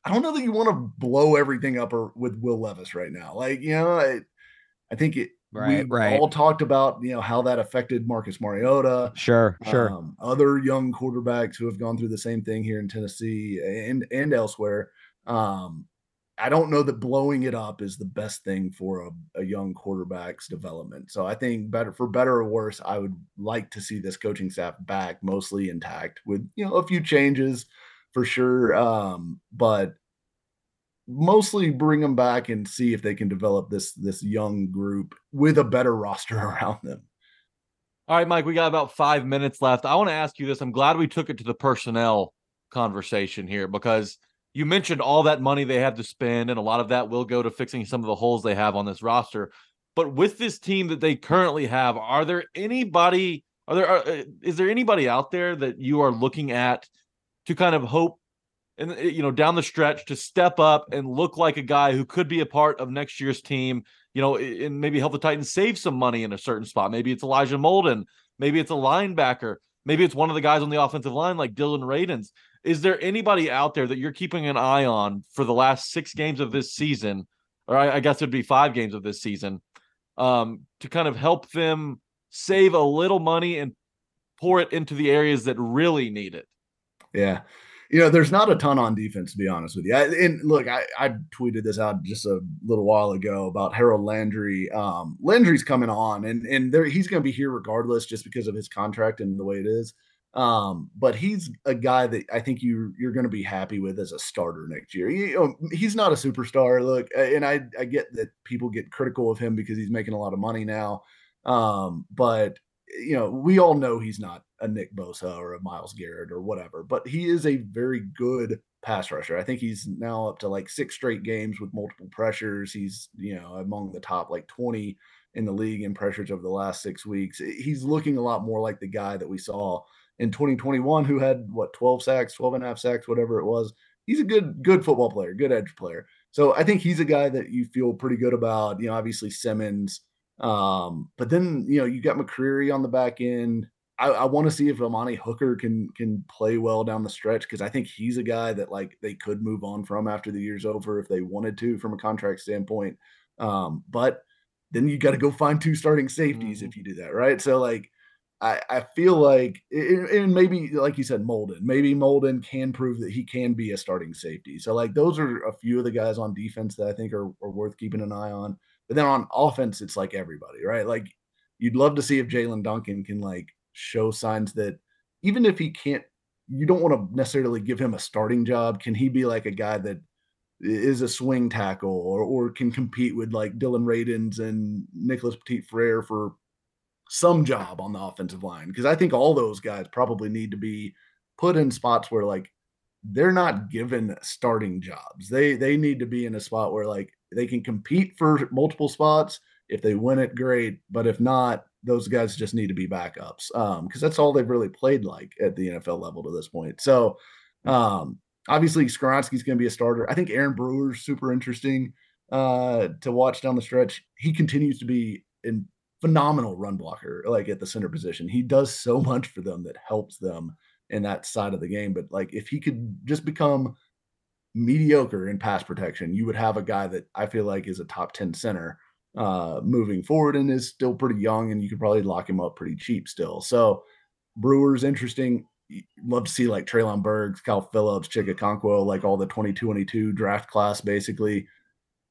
I don't know that you want to blow everything up or, with Will Levis right now. Like, you know, I, I think it, Right, we right. all talked about, you know, how that affected Marcus Mariota Sure, sure. um, other young quarterbacks who have gone through the same thing here in Tennessee and and elsewhere. Um, I don't know that blowing it up is the best thing for a, a young quarterback's development. So I think better for better or worse, I would like to see this coaching staff back mostly intact with you know a few changes for sure. Um, but mostly bring them back and see if they can develop this this young group with a better roster *laughs* around them. All right, Mike, we got about five minutes left. I want to ask you this. I'm glad we took it to the personnel conversation here because you mentioned all that money they have to spend, and a lot of that will go to fixing some of the holes they have on this roster. But with this team that they currently have, are there anybody? Are there? Are, uh, is there anybody out there that you are looking at to kind of hope and you know down the stretch to step up and look like a guy who could be a part of next year's team you know and maybe help the titans save some money in a certain spot. Maybe it's elijah molden. Maybe it's a linebacker. Maybe it's one of the guys on the offensive line like dillon radunz is there anybody out there that you're keeping an eye on for the last six games of this season or i, I guess it'd be five games of this season um, to kind of help them save a little money and pour it into the areas that really need it? Yeah you know, there's not a ton on defense to be honest with you. I, and look, I, I tweeted this out just a little while ago about Harold Landry. Um, Landry's coming on, and and there he's going to be here regardless, just because of his contract and the way it is. Um, but he's a guy that I think you you're going to be happy with as a starter next year. You know, he's not a superstar. Look, and I I get that people get critical of him because he's making a lot of money now. Um, but you know, we all know he's not a Nick Bosa or a Myles Garrett or whatever, but he is a very good pass rusher. I think he's now up to like six straight games with multiple pressures. He's, you know, among the top like 20 in the league in pressures over the last six weeks. He's looking a lot more like the guy that we saw in 2021 who had what 12 sacks, 12 and a half sacks, whatever it was. He's a good, good football player, good edge player. So I think he's a guy that you feel pretty good about. You know, obviously Simmons um, but then you know you got McCreary on the back end. I, I want to see if Amani Hooker can can play well down the stretch because I think he's a guy that like they could move on from after the year's over if they wanted to from a contract standpoint. Um, but then you got to go find two starting safeties mm-hmm. if you do that, right? So like I, I feel like and maybe like you said, Molden, maybe Molden can prove that he can be a starting safety. So like those are a few of the guys on defense that I think are, are worth keeping an eye on. But then on offense, it's like everybody, right? Like you'd love to see if Jaelyn Duncan can like show signs that even if he can't, you don't want to necessarily give him a starting job. Can he be like a guy that is a swing tackle or or can compete with like Dillon Radunz and Nicholas Petit Frere for some job on the offensive line? Because I think all those guys probably need to be put in spots where like they're not given starting jobs. They they need to be in a spot where like they can compete for multiple spots. If they win it, great. But if not, those guys just need to be backups because um, that's all they've really played like at the NFL level to this point. So um, obviously, Skoronski's going to be a starter. I think Aaron Brewer's super interesting uh, to watch down the stretch. He continues to be a phenomenal run blocker, like at the center position. He does so *laughs* much for them that helps them in that side of the game. But like, if he could just become mediocre in pass protection, you would have a guy that I feel like is a top 10 center uh, moving forward and is still pretty young, and you could probably lock him up pretty cheap still. So Brewers interesting. Love to see like Treylon Burks, Cal Phillips, Chig Okonkwo, like all the 2022 draft class basically.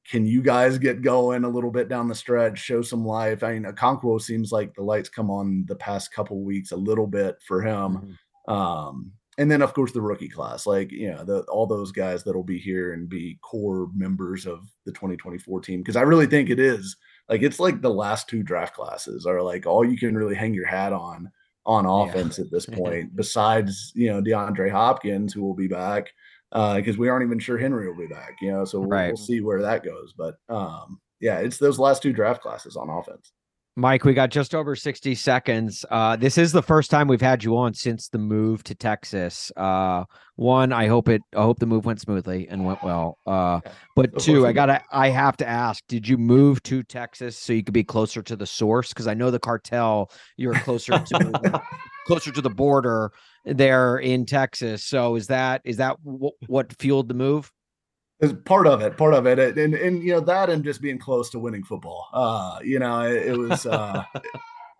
Can you guys get going a little bit down the stretch, show some life? I mean, Okonkwo seems like the lights come on the past couple weeks a little bit for him. Mm-hmm. Um, and then of course the rookie class like you know the, all those guys that'll be here and be core members of the 2024 team because i really think it is like it's like the last two draft classes are like all you can really hang your hat on on offense yeah. at this *laughs* point besides you know deandre hopkins who will be back because uh, we aren't even sure henry will be back you know so we'll, right. we'll see where that goes but um yeah it's those last two draft classes on offense Mike, we got just over 60 seconds. Uh, this is the first time we've had you on since the move to Texas. Uh, one, I hope it I hope the move went smoothly and went well. Uh, but two, I gotta I have to ask, did you move to Texas so you could be closer to the source? Because I know the cartel, you're closer to *laughs* closer to the border there in Texas. So is that is that w- what fueled the move? Is part of it, part of it, and and you know that and just being close to winning football. Uh, you know, it, it was. Uh,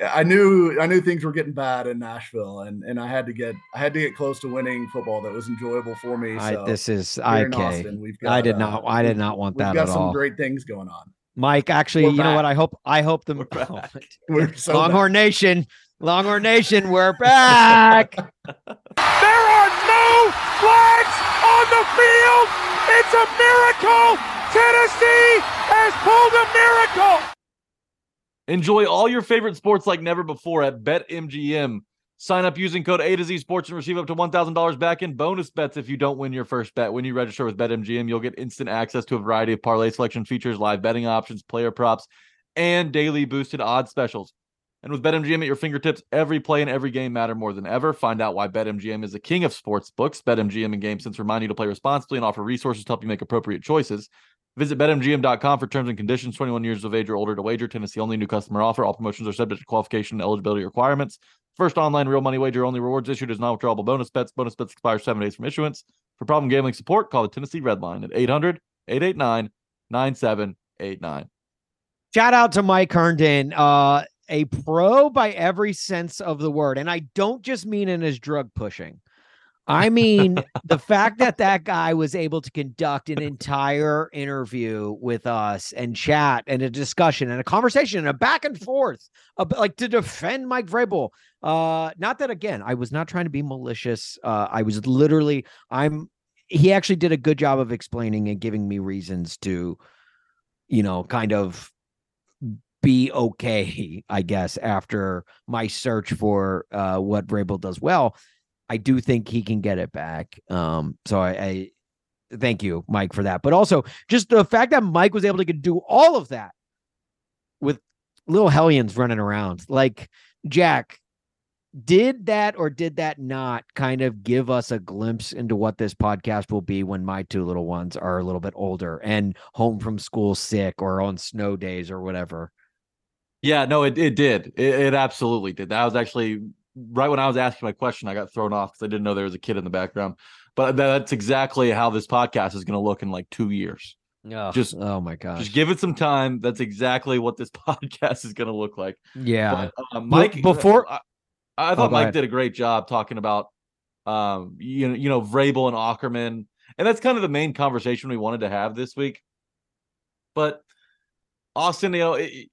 I knew I knew things were getting bad in Nashville, and and I had to get I had to get close to winning football that was enjoyable for me. So I, this is I. Austin, got, I did not I did not want that. We've got some all. great things going on. Mike, actually, We're you know what? I hope I hope the We're *laughs* oh, back. *laughs* We're so Longhorn Nation, Longhorn Nation, we're back. *laughs* There are no flags on the field. It's a miracle. Tennessee has pulled a miracle. Enjoy all your favorite sports like never before at BetMGM. Sign up using code A to Z Sports and receive up to $1,000 back in bonus bets if you don't win your first bet. When you register with BetMGM, you'll get instant access to a variety of parlay selection features, live betting options, player props, and daily boosted odds specials. And with BetMGM at your fingertips, every play and every game matter more than ever. Find out why BetMGM is the king of sports books. BetMGM and GameSense remind you to play responsibly and offer resources to help you make appropriate choices. Visit betmgm.com for terms and conditions. 21 years of age or older to wager. Tennessee only new customer offer. All promotions are subject to qualification and eligibility requirements. First online real money wager only rewards issued as non withdrawable bonus bets. Bonus bets expire seven days from issuance. For problem gambling support, call the Tennessee Red Line at 800 889 9789. Shout out to Mike Herndon, uh, a pro by every sense of the word, and I don't just mean in his drug pushing. I mean *laughs* the fact that that guy was able to conduct an entire interview with us and chat and a discussion and a conversation and a back and forth, like to defend Mike Vrabel. Uh, not that again, I was not trying to be malicious. Uh, I was literally, I'm. He actually did a good job of explaining and giving me reasons to, you know, kind of be okay, I guess, after my search for uh, what Vrabel does well. I do think he can get it back. Um, so I, I thank you, Mike, for that. But also just the fact that Mike was able to do all of that with little hellions running around. Like Jack, did that or did that not kind of give us a glimpse into what this podcast will be when my two little ones are a little bit older and home from school sick or on snow days or whatever? Yeah, no, it, it did. It, it absolutely did. That was actually right when I was asking my question, I got thrown off because I didn't know there was a kid in the background. But that's exactly how this podcast is going to look in like two years. Oh, Just- oh my gosh. Just give it some time. That's exactly what this *laughs* podcast is going to look like. yeah. But, uh, Mike, before- I, I thought go Mike ahead. did a great job talking about, um, you know, you know, Vrabel and Aukerman, and that's kind of the main conversation we wanted to have this week. But Austin, you know, it-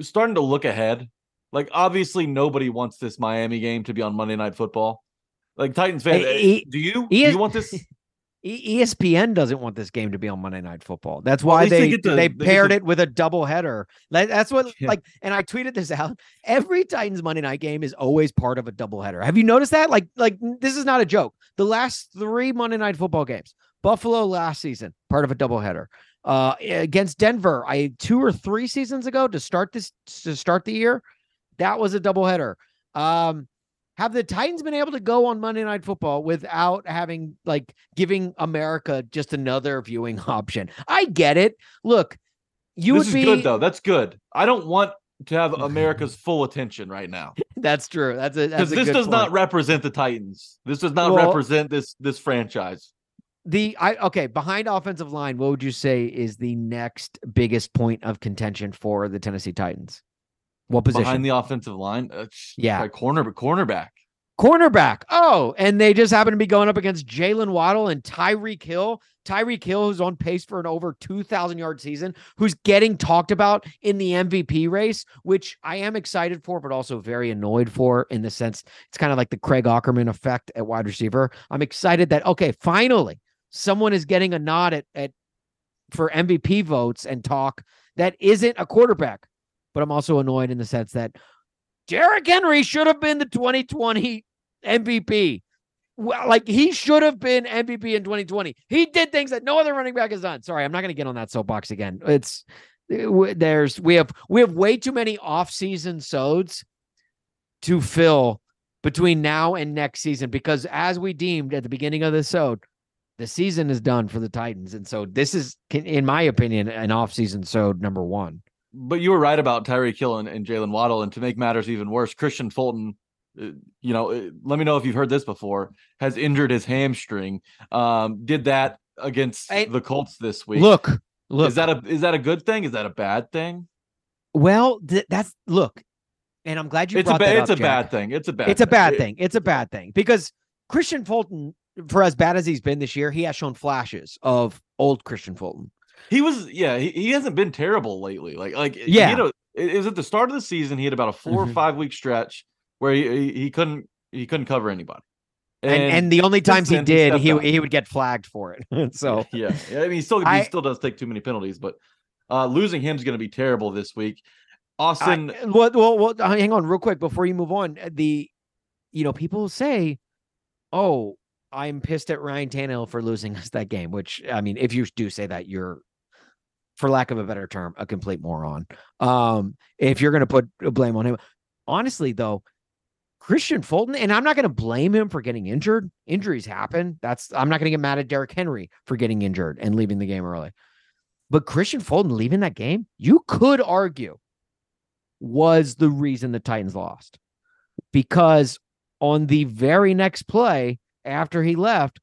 starting to look ahead. Like, obviously, nobody wants this Miami game to be on Monday Night Football. Like Titans fan, Hey, eh, he- do you? do you want this? *laughs* ESPN doesn't want this game to be on Monday Night Football. That's why they they to- they paired to- it with a double header. That's what Yeah. like, and I tweeted this out. *laughs* Every Titans Monday night game is always part of a double header. Have you noticed that? Like, like this is not a joke. The last three Monday Night Football games, Buffalo last season, part of a double header. Uh, against Denver, I two or three seasons ago to start this to start the year, that was a double header. Um, have the Titans been able to go on Monday Night Football without having like giving America just another viewing *laughs* option? I get it. Look, you this would is be good though. That's good. I don't want to have *laughs* America's full attention right now. That's true. That's a because this good does not represent the Titans. This does not Well- represent this this franchise. The I okay behind offensive line. What would you say is the next biggest point of contention for the Tennessee Titans? What position? Behind the offensive line, uh, Yeah. corner but cornerback. cornerback. Oh, and they just happen to be going up against Jaylen Waddle and Tyreek Hill. Tyreek Hill, who's on pace for an over 2,000 yard season, who's getting talked about in the MVP race, which I am excited for, but also very annoyed for in the sense it's kind of like the Craig Aukerman effect at wide receiver. I'm excited that, okay, finally someone is getting a nod at, at for MVP votes and talk that isn't a quarterback. But I'm also annoyed in the sense that Derrick Henry should have been the 2020 MVP. Well, like he should have been MVP in 2020. He did things that no other running back has done. Sorry, I'm not going to get on that soapbox again. It's there's we have we have way too many off-season sods to fill between now and next season because as we deemed at the beginning of the sode, the season is done for the Titans, and so this is, in my opinion, an off-season sode number one. But you were right about Tyreek Hill and, and Jaylen Waddle. And to make matters even worse, Kristian Fulton, uh, you know, uh, let me know if you've heard this before, has injured his hamstring. Um, did that against Hey, the Colts this week. Look, look, is that a is that a good thing? Is that a bad thing? Well, th- that's look, and I'm glad you it's a brought ba- it's up, a Jack. bad thing. It's a bad. It's a bad It- thing. It's a bad thing because Kristian Fulton, for as bad as he's been this year, he has shown flashes of old Kristian Fulton. He was, yeah, he, he hasn't been terrible lately. Like, like, Yeah. you know, it was at the start of the season. He had about a 4 Mhm. or five week stretch where he, he couldn't he couldn't cover anybody. And, and, the only times he then he did, he he would get flagged for it. *laughs* so yeah, yeah, I mean, he still I- he still does take too many penalties, but uh losing him is going to be terrible this week. I, Austin, well, well, well, uh, hang on real quick before you move on. The, you know, people say, "Oh, I'm pissed at Ryan Tannehill for losing *laughs* us that game." Which I mean, if you do say that, you're, for lack of a better term, a complete moron. Um, if you're going to put blame on him, honestly, though, Kristian Fulton, and I'm not going to blame him for getting injured. Injuries happen. That's I'm not going to get mad at Derrick Henry for getting injured and leaving the game early. But Kristian Fulton leaving that game, you could argue was the reason the Titans lost. Because on the very next play after he left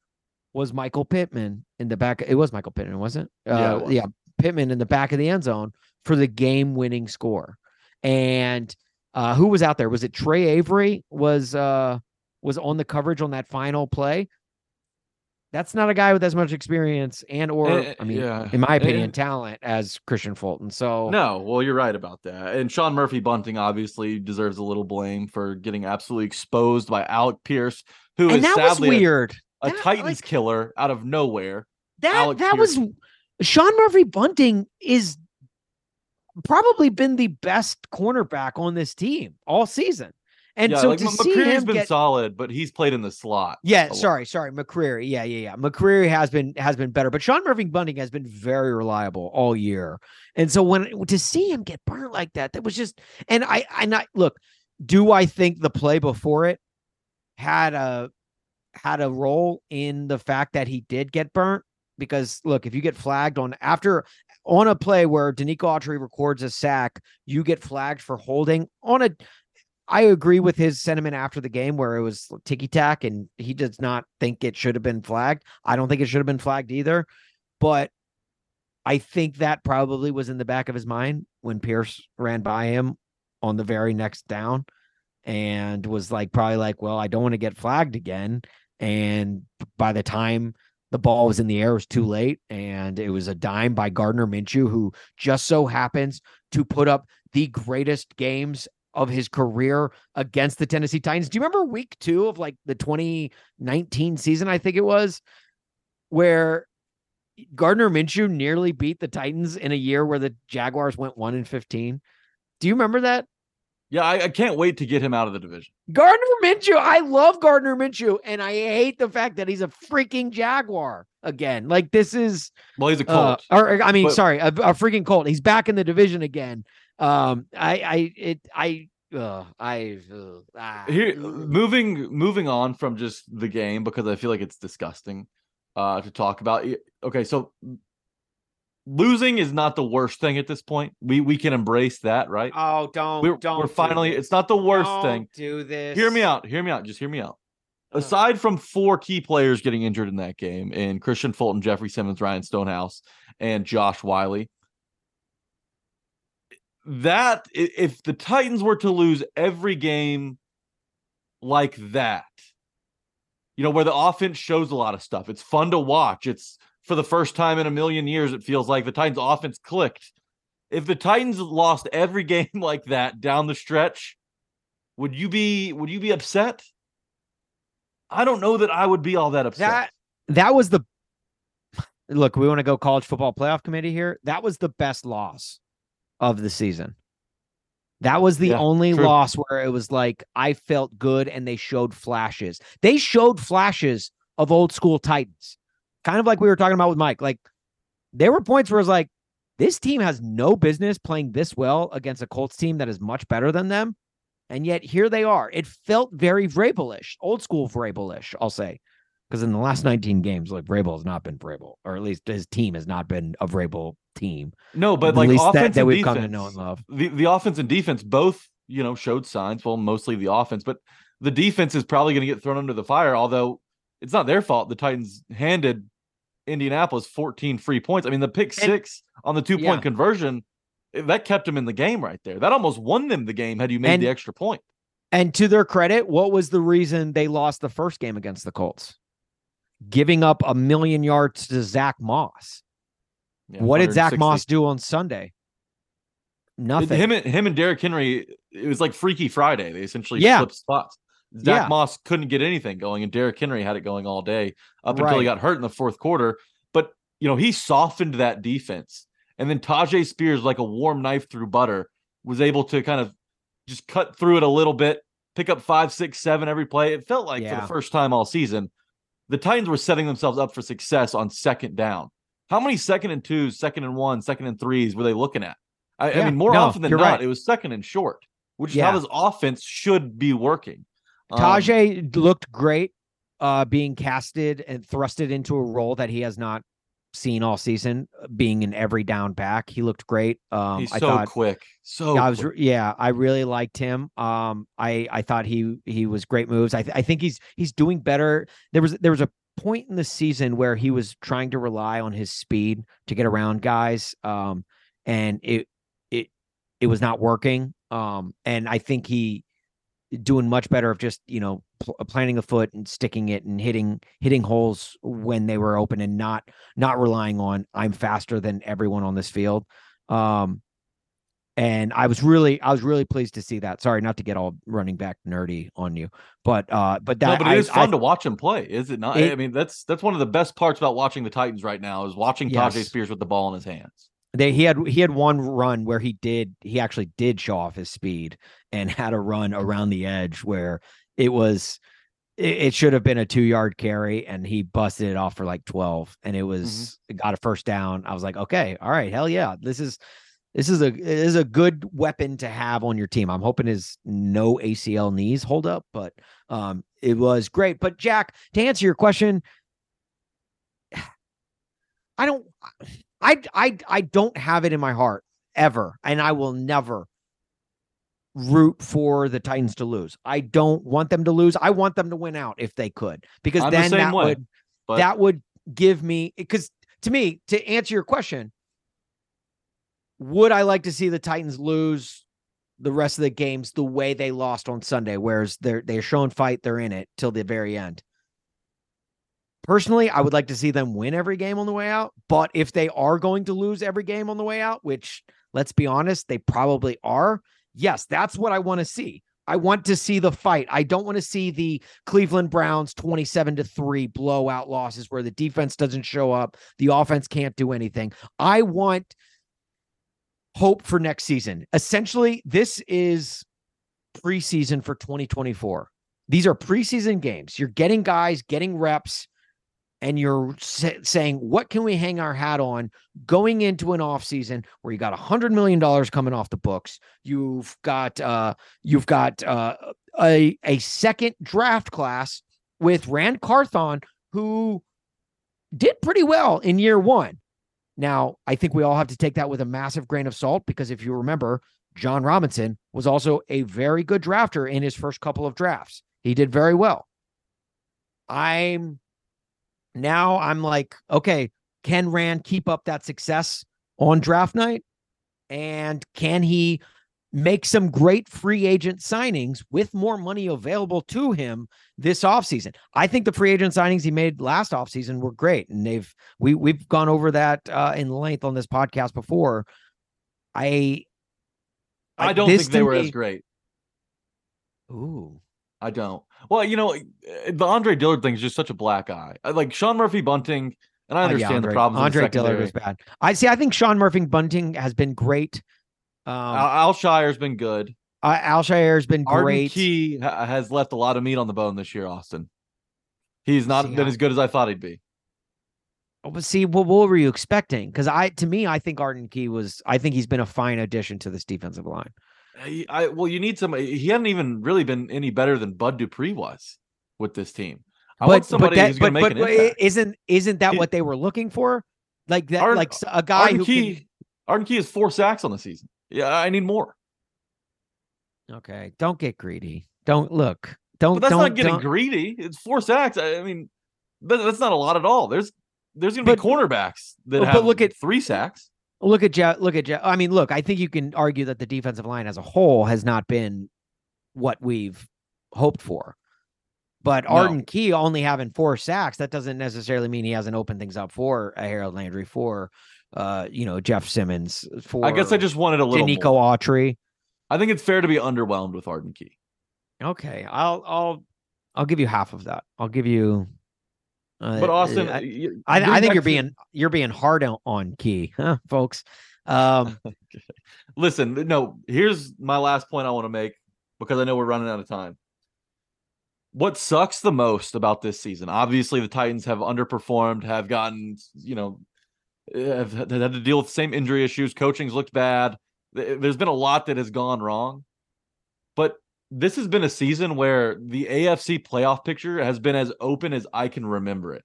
was Michael Pittman in the back. It was Michael Pittman, wasn't it? Yeah, Uh, it was. yeah, Pittman in the back of the end zone for the game winning score. And uh, who was out there? Was it Tre Avery was uh was on the coverage on that final play? That's not a guy with as much experience and or Eh, I mean, yeah. in my opinion, And- talent as Kristian Fulton. So No, well, you're right about that. And Sean Murphy Bunting obviously deserves a little blame for getting absolutely exposed by Alec Pierce, who is and that sadly a- weird. a, That, Titans like- killer out of nowhere. That Alec that was Sean Murphy Bunting is probably been the best cornerback on this team all season. And yeah, so like to M- see him been get solid, but he's played in the slot. yeah, sorry, sorry, McCreary. Yeah, yeah, yeah. McCreary has been has been better, but Sean Murphy Bunting has been very reliable all year. And so when to see him get burnt like that, that was just and I I not look, do I think the play before it had a had a role in the fact that he did get burnt? Because look, if you get flagged on after on a play where Denico Autry records a sack, you get flagged for holding on a I agree with his sentiment after the game where it was ticky tack and he does not think it should have been flagged. I don't think it should have been flagged either. But I think that probably was in the back of his mind when Pierce ran by him on the very next down and was like, probably like, well, I don't want to get flagged again. And by the time the ball was in the air, it was too late. And it was a dime by Gardner Minshew, who just so happens to put up the greatest games of his career against the Tennessee Titans. Do you remember week two of like the 2019 season? I think it was where Gardner Minshew nearly beat the Titans in a year where the Jaguars went one and 15. Do you remember that? Yeah, I, I can't wait to get him out of the division. Gardner Minshew, I love Gardner Minshew, and I hate the fact that he's a freaking Jaguar again. Like this is, Well, he's a uh, Colt. or I mean, But- sorry, a, a freaking Colt. He's back in the division again. Um, I, I, it, I, uh, I, uh, ah, Here, moving moving on from just the game because I feel like it's disgusting uh, to talk about. Okay, so losing is not the worst thing at this point. We we can embrace that, right? Oh, don't, we're, don't. we're finally. this. It's not the worst Don't thing. Do this. Hear me out. Hear me out. Just hear me out. Aside from four key players getting injured in that game, and Kristian Fulton, Jeffrey Simmons, Ryan Stonehouse, and Josh Whyle, that if the Titans were to lose every game like that, you know, where the offense shows a lot of stuff, it's fun to watch. It's for the first time in a million years, it feels like the Titans offense clicked. If the Titans lost every *laughs* game like that down the stretch, would you be would you be upset? I don't know that I would be all that upset. that that was the look we want to go college football playoff committee here that was the best loss of the season. That was the Yeah, only true. loss where it was like i felt good and they showed flashes. They showed flashes of old school titans kind of like we were talking about with mike. Like there were points where it was like this team has no business playing this well against a colts team that is much better than them and yet here they are. It felt very vrabelish old school vrabelish i'll say because in the last 19 games, like Vrabel has not been Vrabel, or at least his team has not been a Vrabel team. no, but At like least that- offense that and we've come to know and love. The the offense and defense both, you know, showed signs. Well, mostly the offense, but the defense is probably going to get thrown under the fire. Although it's not their fault. The Titans handed Indianapolis 14 free points. I mean, the pick And- six on the two point Yeah. conversion eh, that kept them in the game right there. That almost won them the game had you made And- the extra point. And to their credit, what was the reason they lost the first game against the Colts? Giving up a million yards to Zach Moss. Yeah, what did Zach Moss do on Sunday? Nothing. Him and him and Derrick Henry, it was like Freaky Friday. They essentially Yeah. flipped spots. Zach Yeah. Moss couldn't get anything going, and Derrick Henry had it going all day up until he got hurt in the fourth quarter. But you know, he softened that defense. And then Tyjae Spears, like a warm knife through butter, was able to kind of just cut through it a little bit, pick up five, six, seven every play. It felt like for the first time all season, the Titans were setting themselves up for success on second down. How many second and twos, second and one, second and threes were they looking at? I, I mean, more No, often than not, right. it was second and short, which is Yeah. how this offense should be working. Um, Tyjae looked great, uh, being casted and thrusted into a role that he has not seen all season, uh, being an every down back. He looked great. Um, he's I so thought quick, so I was quick. yeah, I really liked him. Um, I I thought he he was great moves. I th- I think he's he's doing better. There was there was a point in the season where he was trying to rely on his speed to get around guys. Um, and it it it was not working. Um, and I think he doing much better of just you know pl- planting a foot and sticking it and hitting hitting holes when they were open and not not relying on I'm faster than everyone on this field. Um, and I was really I was really pleased to see that. Sorry, not to get all running back nerdy on you, but uh, but that no, but it I- is fun I- to watch him play, is it not? I mean, that's that's one of the best parts about watching the Titans right now is watching Tyjae Spears with the ball in his hands. they he had he had one run where he did he actually did show off his speed and had a run around the edge where it was it, should have been a two yard carry and he busted it off for like 12 and it was it got a first down. I was like okay all right hell yeah this is this is a it is a good weapon to have on your team. I'm hoping his no acl knees hold up but um it was great. But jack to answer your question *sighs* i don't I I I don't have it in my heart ever, and I will never root for the Titans to lose. I don't want them to lose. I want them to win out if they could, because I'm then same that way, would But that would give me because to me to answer your question, would I like to see the Titans lose the rest of the games the way they lost on Sunday, whereas they're they're showing fight, they're in it till the very end. Personally, I would like to see them win every game on the way out. But if they are going to lose every game on the way out, which let's be honest, they probably are, yes, that's what I want to see. I want to see the fight. I don't want to see the Cleveland Browns 27 to 3 blowout losses where the defense doesn't show up, the offense can't do anything. I want hope for next season. Essentially, this is preseason for 2024. These are preseason games. You're getting guys getting reps and you're sa- saying what can we hang our hat on going into an offseason where you got a hundred million dollars coming off the books? You've got uh you've got uh a a second draft class with ran carthon who did pretty well in year one. Now i think we all have to take that with a massive grain of salt because if you remember jon robinson was also a very good drafter in his first couple of drafts. He did very well. I'm now I'm like, okay, can Ran keep up that success on draft night? And can he make some great free agent signings with more money available to him this offseason? I think the free agent signings he made last offseason were great. And they've we we've gone over that uh, in length on this podcast before. I I don't think they were me- as great. Ooh. I don't. Well, you know, eh, the Andre Dillard thing is just such a black eye. Like Sean Murphy Bunting, and I yeah, understand Andre, the problems. Andre the Dillard was bad. I see. I think Sean Murphy Bunting has been great. Um, Al, Al-Shaair's been good. uh, Al-Shaair has been Arden great. Key ha- has left a lot of meat on the bone this year. Austin, he's not See, been I- as good as I thought he'd be. Oh, But see, what, what were you expecting? Because I, to me, I think Arden Key was. I think he's been a fine addition to this defensive line. I, I well, you need somebody. He hadn't even really been any better than Bud Dupree was with this team. I want somebody that, who's going to make but an impact. isn't isn't that what they were looking for? Like that, Arden- like a guy Arden who Key, can. Arden Key has four sacks on the season. Yeah, I need more. Okay, don't get greedy. Don't look. Don't. But that's don't, not getting don't- greedy. It's four sacks. I, mean, that, that's not a lot at all. There's there's going to be cornerbacks that but have look at- three sacks. Look at Jeff. Look at Jeff. I mean, look. I think you can argue that the defensive line as a whole has not been what we've hoped for. But No. Arden Key only having four sacks, that doesn't necessarily mean he hasn't opened things up for a Harold Landry, for uh, you know, Jeff Simmons. For I guess I just wanted a little Nico more. Autry. I think it's fair to be underwhelmed with Arden Key. Okay, I'll I'll I'll give you half of that. I'll give you. Uh, But Austin, I, I, I think you're to- being you're being hard on, on Key, huh, folks. Um, *laughs* Listen, no, here's my last point I want to make because I know we're running out of time. What sucks the most about this season? Obviously, the Titans have underperformed, have gotten, you know, have had had to deal with the same injury issues. Coaching's looked bad. There's been a lot that has gone wrong. But this has been a season where the AFC playoff picture has been as open as I can remember it.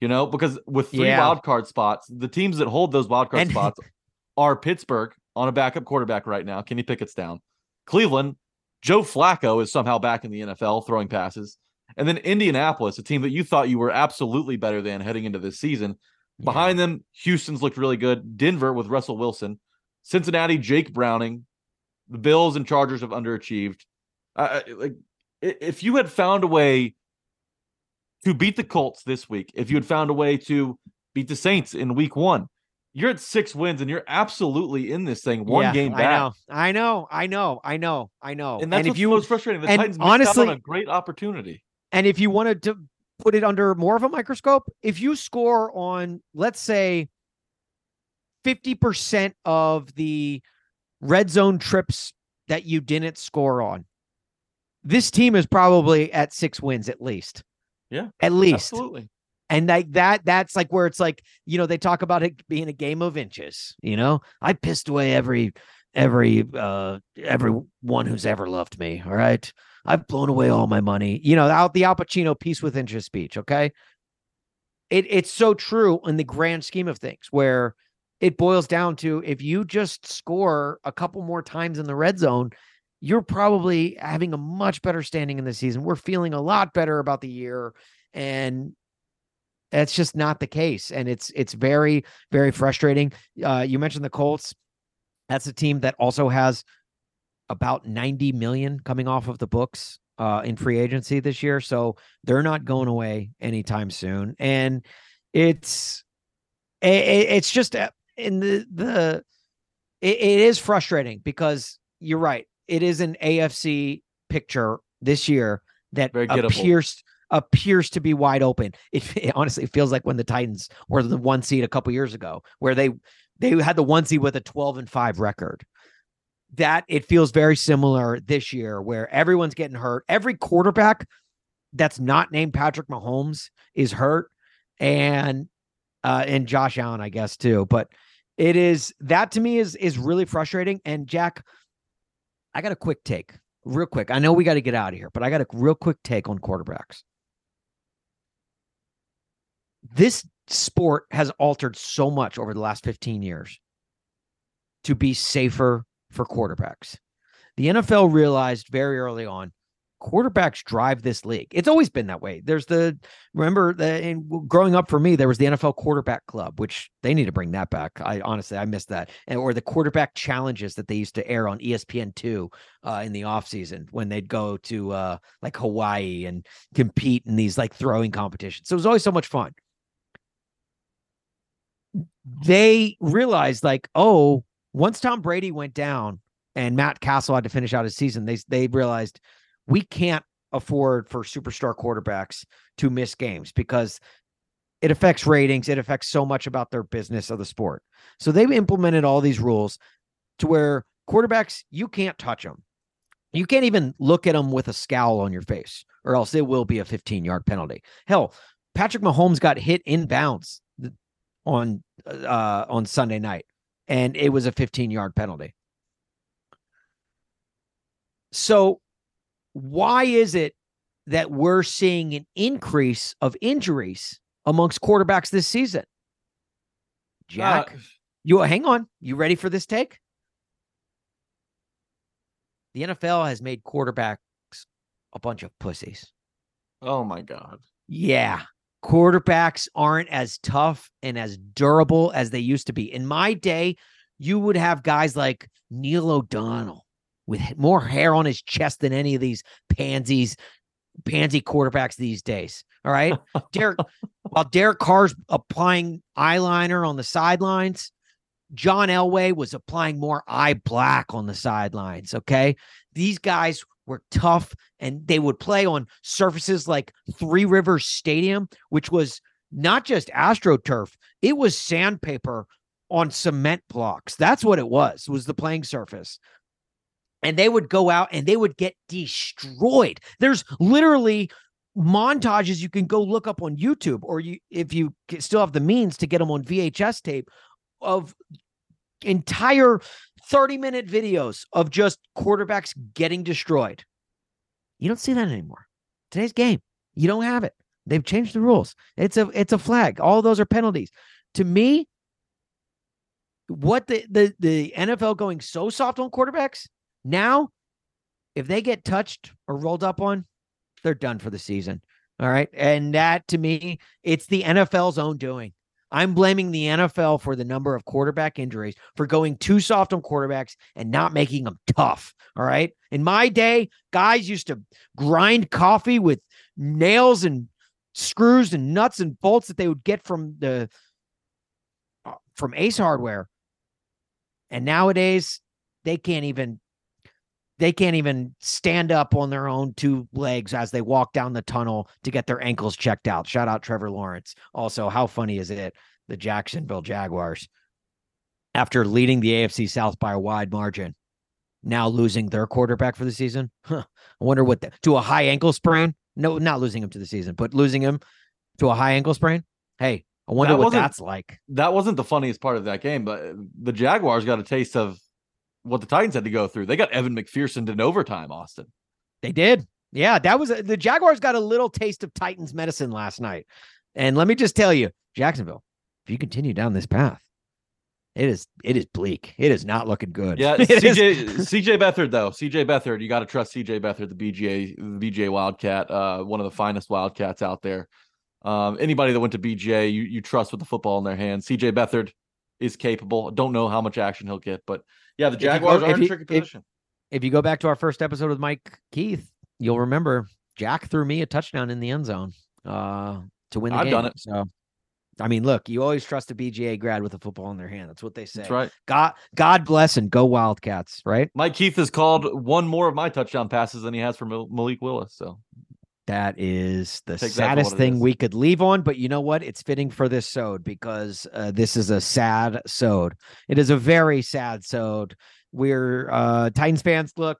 You know, because with three Yeah. wild card spots, the teams that hold those wild card And- *laughs* spots are Pittsburgh on a backup quarterback right now. Kenny Pickett's down. Cleveland, Joe Flacco is somehow back in the NFL throwing passes. And then Indianapolis, a team that you thought you were absolutely better than heading into this season. Behind them, Houston's looked really good. Denver with Russell Wilson. Cincinnati, Jake Browning. The Bills and Chargers have underachieved. Uh, like, if you had found a way to beat the Colts this week, if you had found a way to beat the Saints in week one, you're at six wins and you're absolutely in this thing one yeah, game I back. know, I know, I know, I know, I know. And that's if what's you most frustrating. The and Titans missed out honestly- on a great opportunity. And if you wanted to put it under more of a microscope, if you score on, let's say, 50% of the red zone trips that you didn't score on, this team is probably at six wins at least. Yeah, At least. Absolutely. And like that, that's like where it's like, you know, they talk about it being a game of inches. You know, I pissed away every every uh everyone who's ever loved me. All right. I've blown away all my money. You know, out the Al Pacino piece with inches speech. Okay. It it's so true in the grand scheme of things where it boils down to if you just score a couple more times in the red zone, you're probably having a much better standing in the season. We're feeling a lot better about the year. And that's just not the case. And it's it's very, very frustrating. Uh, you mentioned the Colts. That's a team that also has about 90 million coming off of the books uh, in free agency this year. So they're not going away anytime soon. And it's it's just uh, in the the it, it is frustrating because you're right. It is an AFC picture this year that appears appears to be wide open. It, *laughs* it honestly feels like when the Titans were the one seed a couple years ago, where they they had the one seed with a 12 and 5 record. That it feels very similar this year where everyone's getting hurt. Every quarterback that's not named Patrick Mahomes is hurt. And uh and Josh Allen, I guess, too. But it is that to me is is really frustrating. And Jack, I got a quick take, real quick. I know we got to get out of here, but I got a real quick take on quarterbacks. This sport has altered so much over the last 15 years to be safer for quarterbacks. The NFL realized very early on quarterbacks drive this league. It's always been that way. There's the remember the in growing up for me, there was the NFL quarterback club, which they need to bring that back. I honestly I missed that. And or the quarterback challenges that they used to air on ESPN two uh, in the off season when they'd go to uh, like Hawaii and compete in these like throwing competitions. So it was always so much fun. They realized like, oh, once Tom Brady went down and Matt Cassel had to finish out his season, they they realized we can't afford for superstar quarterbacks to miss games because it affects ratings. It affects so much about their business of the sport. So they've implemented all these rules to where quarterbacks, you can't touch them. You can't even look at them with a scowl on your face, or else it will be a 15 yard penalty. Hell, Patrick Mahomes got hit in bounds on uh, on Sunday night, and it was a 15 yard penalty. So, why is it that we're seeing an increase of injuries amongst quarterbacks this season? Jack, Uh, you hang on. You ready for this take? The NFL has made quarterbacks a bunch of pussies. oh my god. Yeah. Quarterbacks aren't as tough and as durable as they used to be. In my day, you would have guys like Neil O'Donnell with more hair on his chest than any of these pansies pansy quarterbacks these days. All right. Derek, *laughs* while Derek Carr's applying eyeliner on the sidelines, John Elway was applying more eye black on the sidelines. Okay. These guys were tough and they would play on surfaces like Three Rivers Stadium, which was not just AstroTurf, it was sandpaper on cement blocks. That's what it was, was the playing surface. And they would go out and they would get destroyed. There's literally montages you can go look up on YouTube or you if you still have the means to get them on VHS tape of entire 30 minute videos of just quarterbacks getting destroyed. You don't see that anymore. Today's game, you don't have it. They've changed the rules. It's a it's a flag. All those are penalties. To me, what the the the NFL going so soft on quarterbacks now, if they get touched or rolled up on, they're done for the season. All right, and that to me, it's the NFL's own doing. I'm blaming the NFL for the number of quarterback injuries for going too soft on quarterbacks and not making them tough. All right. In my day, guys used to grind coffee with nails and screws and nuts and bolts that they would get from the uh, from Ace Hardware. And nowadays, they can't even they can't even stand up on their own two legs as they walk down the tunnel to get their ankles checked out. Shout out Trevor Lawrence. Also, how funny is it? The Jacksonville Jaguars, after leading the AFC South by a wide margin, now losing their quarterback for the season. Huh. I wonder what the, to a high ankle sprain. No, not losing him to the season, but losing him to a high ankle sprain. Hey, I wonder That what that's like. That wasn't the funniest part of that game, but the Jaguars got a taste of what the Titans had to go through. They got Evan McPherson in overtime, Austin. They did. Yeah, that was the Jaguars got a little taste of Titans medicine last night. And let me just tell you, Jacksonville, if you continue down this path, it is it is bleak. It is not looking good. Yeah, *laughs* CJ *laughs* CJ Beathard though. CJ Beathard, you got to trust CJ Beathard, the BGA the BGA Wildcat, uh, one of the finest Wildcats out there. Um, anybody that went to BGA, you you trust with the football in their hands. CJ Beathard is capable. Don't know how much action he'll get, but yeah, the If Jaguars are in a tricky position. if you go back to our first episode with Mike Keith, you'll remember Jack threw me a touchdown in the end zone uh, to win the I've game. done it. So, I mean, look, you always trust a BGA grad with a football in their hand. That's what they say. That's right. God, God bless and go Wildcats. Right. Mike Keith has called one more of my touchdown passes than he has for Mal- Malik Willis. So That is the Take saddest thing is. we could leave on, but you know what? It's fitting for this sode because uh, this is a sad sode. It is a very sad sode. We're uh, Titans fans. Look,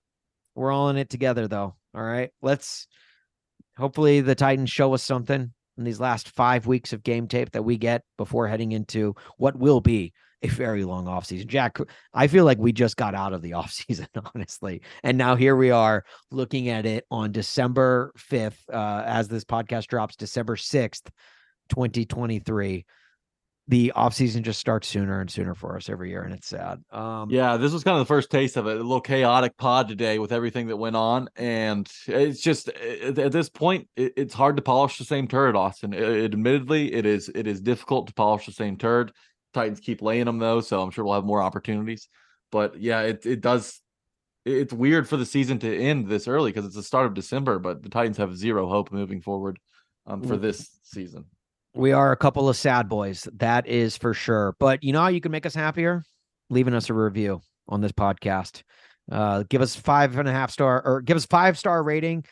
we're all in it together, though. All right, let's. Hopefully, the Titans show us something in these last five weeks of game tape that we get before heading into what will be a very long offseason. Jack, I feel like we just got out of the *laughs* offseason, honestly. And now here we are looking at it on December 5th, uh, as this podcast drops, December 6th, 2023. The offseason just starts sooner and sooner for us every year, and it's sad. Um, Yeah, this was kind of the first taste of it. A little chaotic pod today with everything that went on, and it's just at this point, it's hard to polish the same turd. Austin, it, it- admittedly, it is it is difficult to polish the same turd. Titans keep laying them though, so I'm sure we'll have more opportunities. But yeah, it it does. It's weird for the season to end this early because it's the start of December, but the Titans have zero hope moving forward um, for Mm. this season. We are a couple of sad boys. That is for sure. But you know how you can make us happier? Leaving us a review on this podcast. Uh, give us five and a half star or give us five star rating.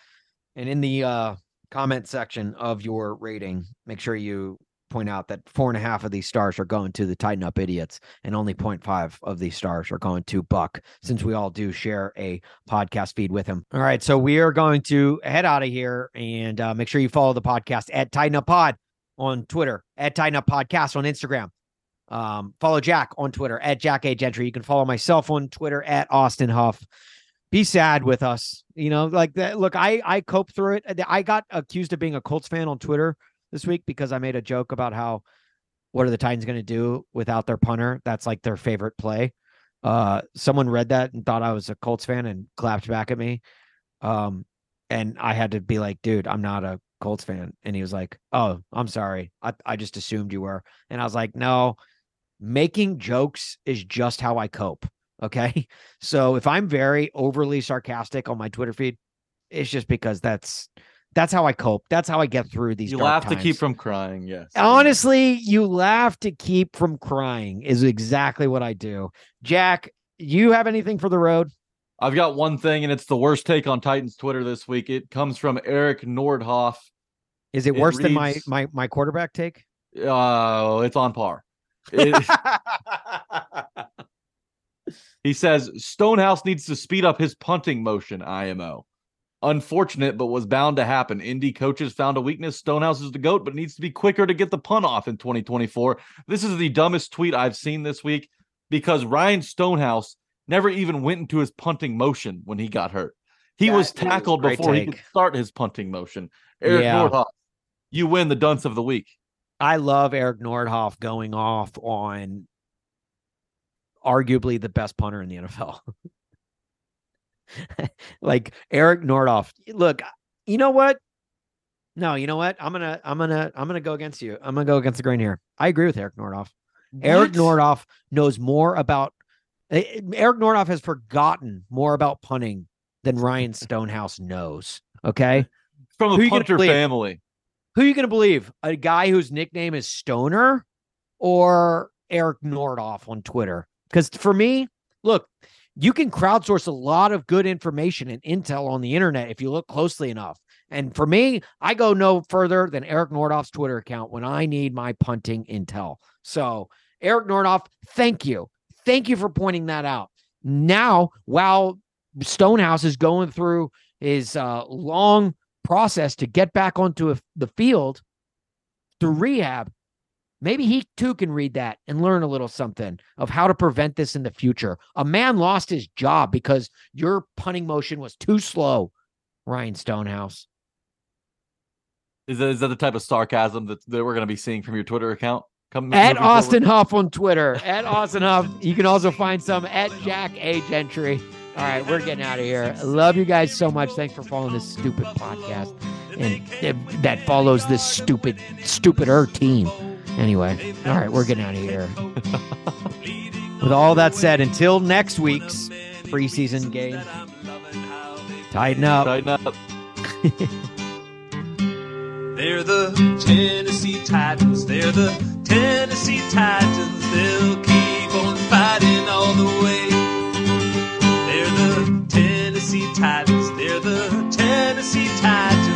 And in the uh, comment section of your rating, make sure you point out that four and a half of these stars are going to the Titan Up Idiots, and only 0.5 of these stars are going to Buck, since we all do share a podcast feed with him. All right. So we are going to head out of here and uh, make sure you follow the podcast at Titan Up Pod on Twitter, at Titan Up Podcast on Instagram. Um, follow Jack on Twitter at Jack A Gentry. You can follow myself on Twitter at Austin Huff. Be sad with us, you know, like that. Look, I I cope through it. I got accused of being a Colts fan on Twitter this week because I made a joke about how what are the Titans going to do without their punter? That's like their favorite play. Uh, someone read that and thought I was a Colts fan and clapped back at me. Um, and I had to be like, dude, I'm not a Colts fan. And he was like, oh, I'm sorry. I, I just assumed you were. And I was like, no, making jokes is just how I cope. Okay. *laughs* So if I'm very overly sarcastic on my Twitter feed, it's just because that's That's how I cope. That's how I get through these. You laugh to keep from crying. Yes. Honestly, you laugh to keep from crying is exactly what I do. Jack, you have anything for the road? I've got one thing, and it's the worst take on Titans Twitter this week. It comes from Eric Nordhoff. Is it It worse than my my my quarterback take? Oh, it's on par. It- *laughs* he says Stonehouse needs to speed up his punting motion. IMO. Unfortunate, but was bound to happen. Indy coaches found a weakness. Stonehouse is the goat, but needs to be quicker to get the punt off in 2024. This is the dumbest tweet I've seen this week because Ryan Stonehouse never even went into his punting motion when he got hurt. He That was tackled before he could start his punting motion. Eric Yeah. Nordhoff, you win the dunce of the week. I love Eric Nordhoff going off on arguably the best punter in the NFL. *laughs* *laughs* like Eric Nordhoff. Look, you know what? No, you know what? I'm gonna I'm gonna I'm gonna go against you. I'm gonna go against the grain here. I agree with Eric Nordhoff. Eric What? Nordhoff knows more about eh, eh, Eric Nordhoff has forgotten more about punting than Ryan *laughs* Stonehouse knows. Okay. from Who a you punter family. Who are you going to believe? A guy whose nickname is Stoner or Eric Nordoff on Twitter? Because for me, look, you can crowdsource a lot of good information and intel on the internet if you look closely enough. And for me, I go no further than Eric Nordoff's Twitter account when I need my punting intel. So, Eric Nordoff, thank you. Thank you for pointing that out. Now, while Stonehouse is going through his uh, long process to get back onto a, the field through rehab, maybe he too can read that and learn a little something of how to prevent this in the future. A man lost his job because your punting motion was too slow, Ryan Stonehouse. Is that, is that the type of sarcasm that, that we're going to be seeing from your Twitter account? Come At moving forward? Austin Huff on Twitter. At Austin Huff. You can also find some at Jack A. Gentry. All right, we're getting out of here. Love you guys so much. Thanks for following this stupid podcast and that follows this stupid, stupider team. Anyway, all right, we're getting out of here. *laughs* With all that said, until next week's preseason game, titan up. Titan up. *laughs* They're the Tennessee Titans. They're the Tennessee Titans. They'll keep on fighting all the way. They're the Tennessee Titans. They're the Tennessee Titans.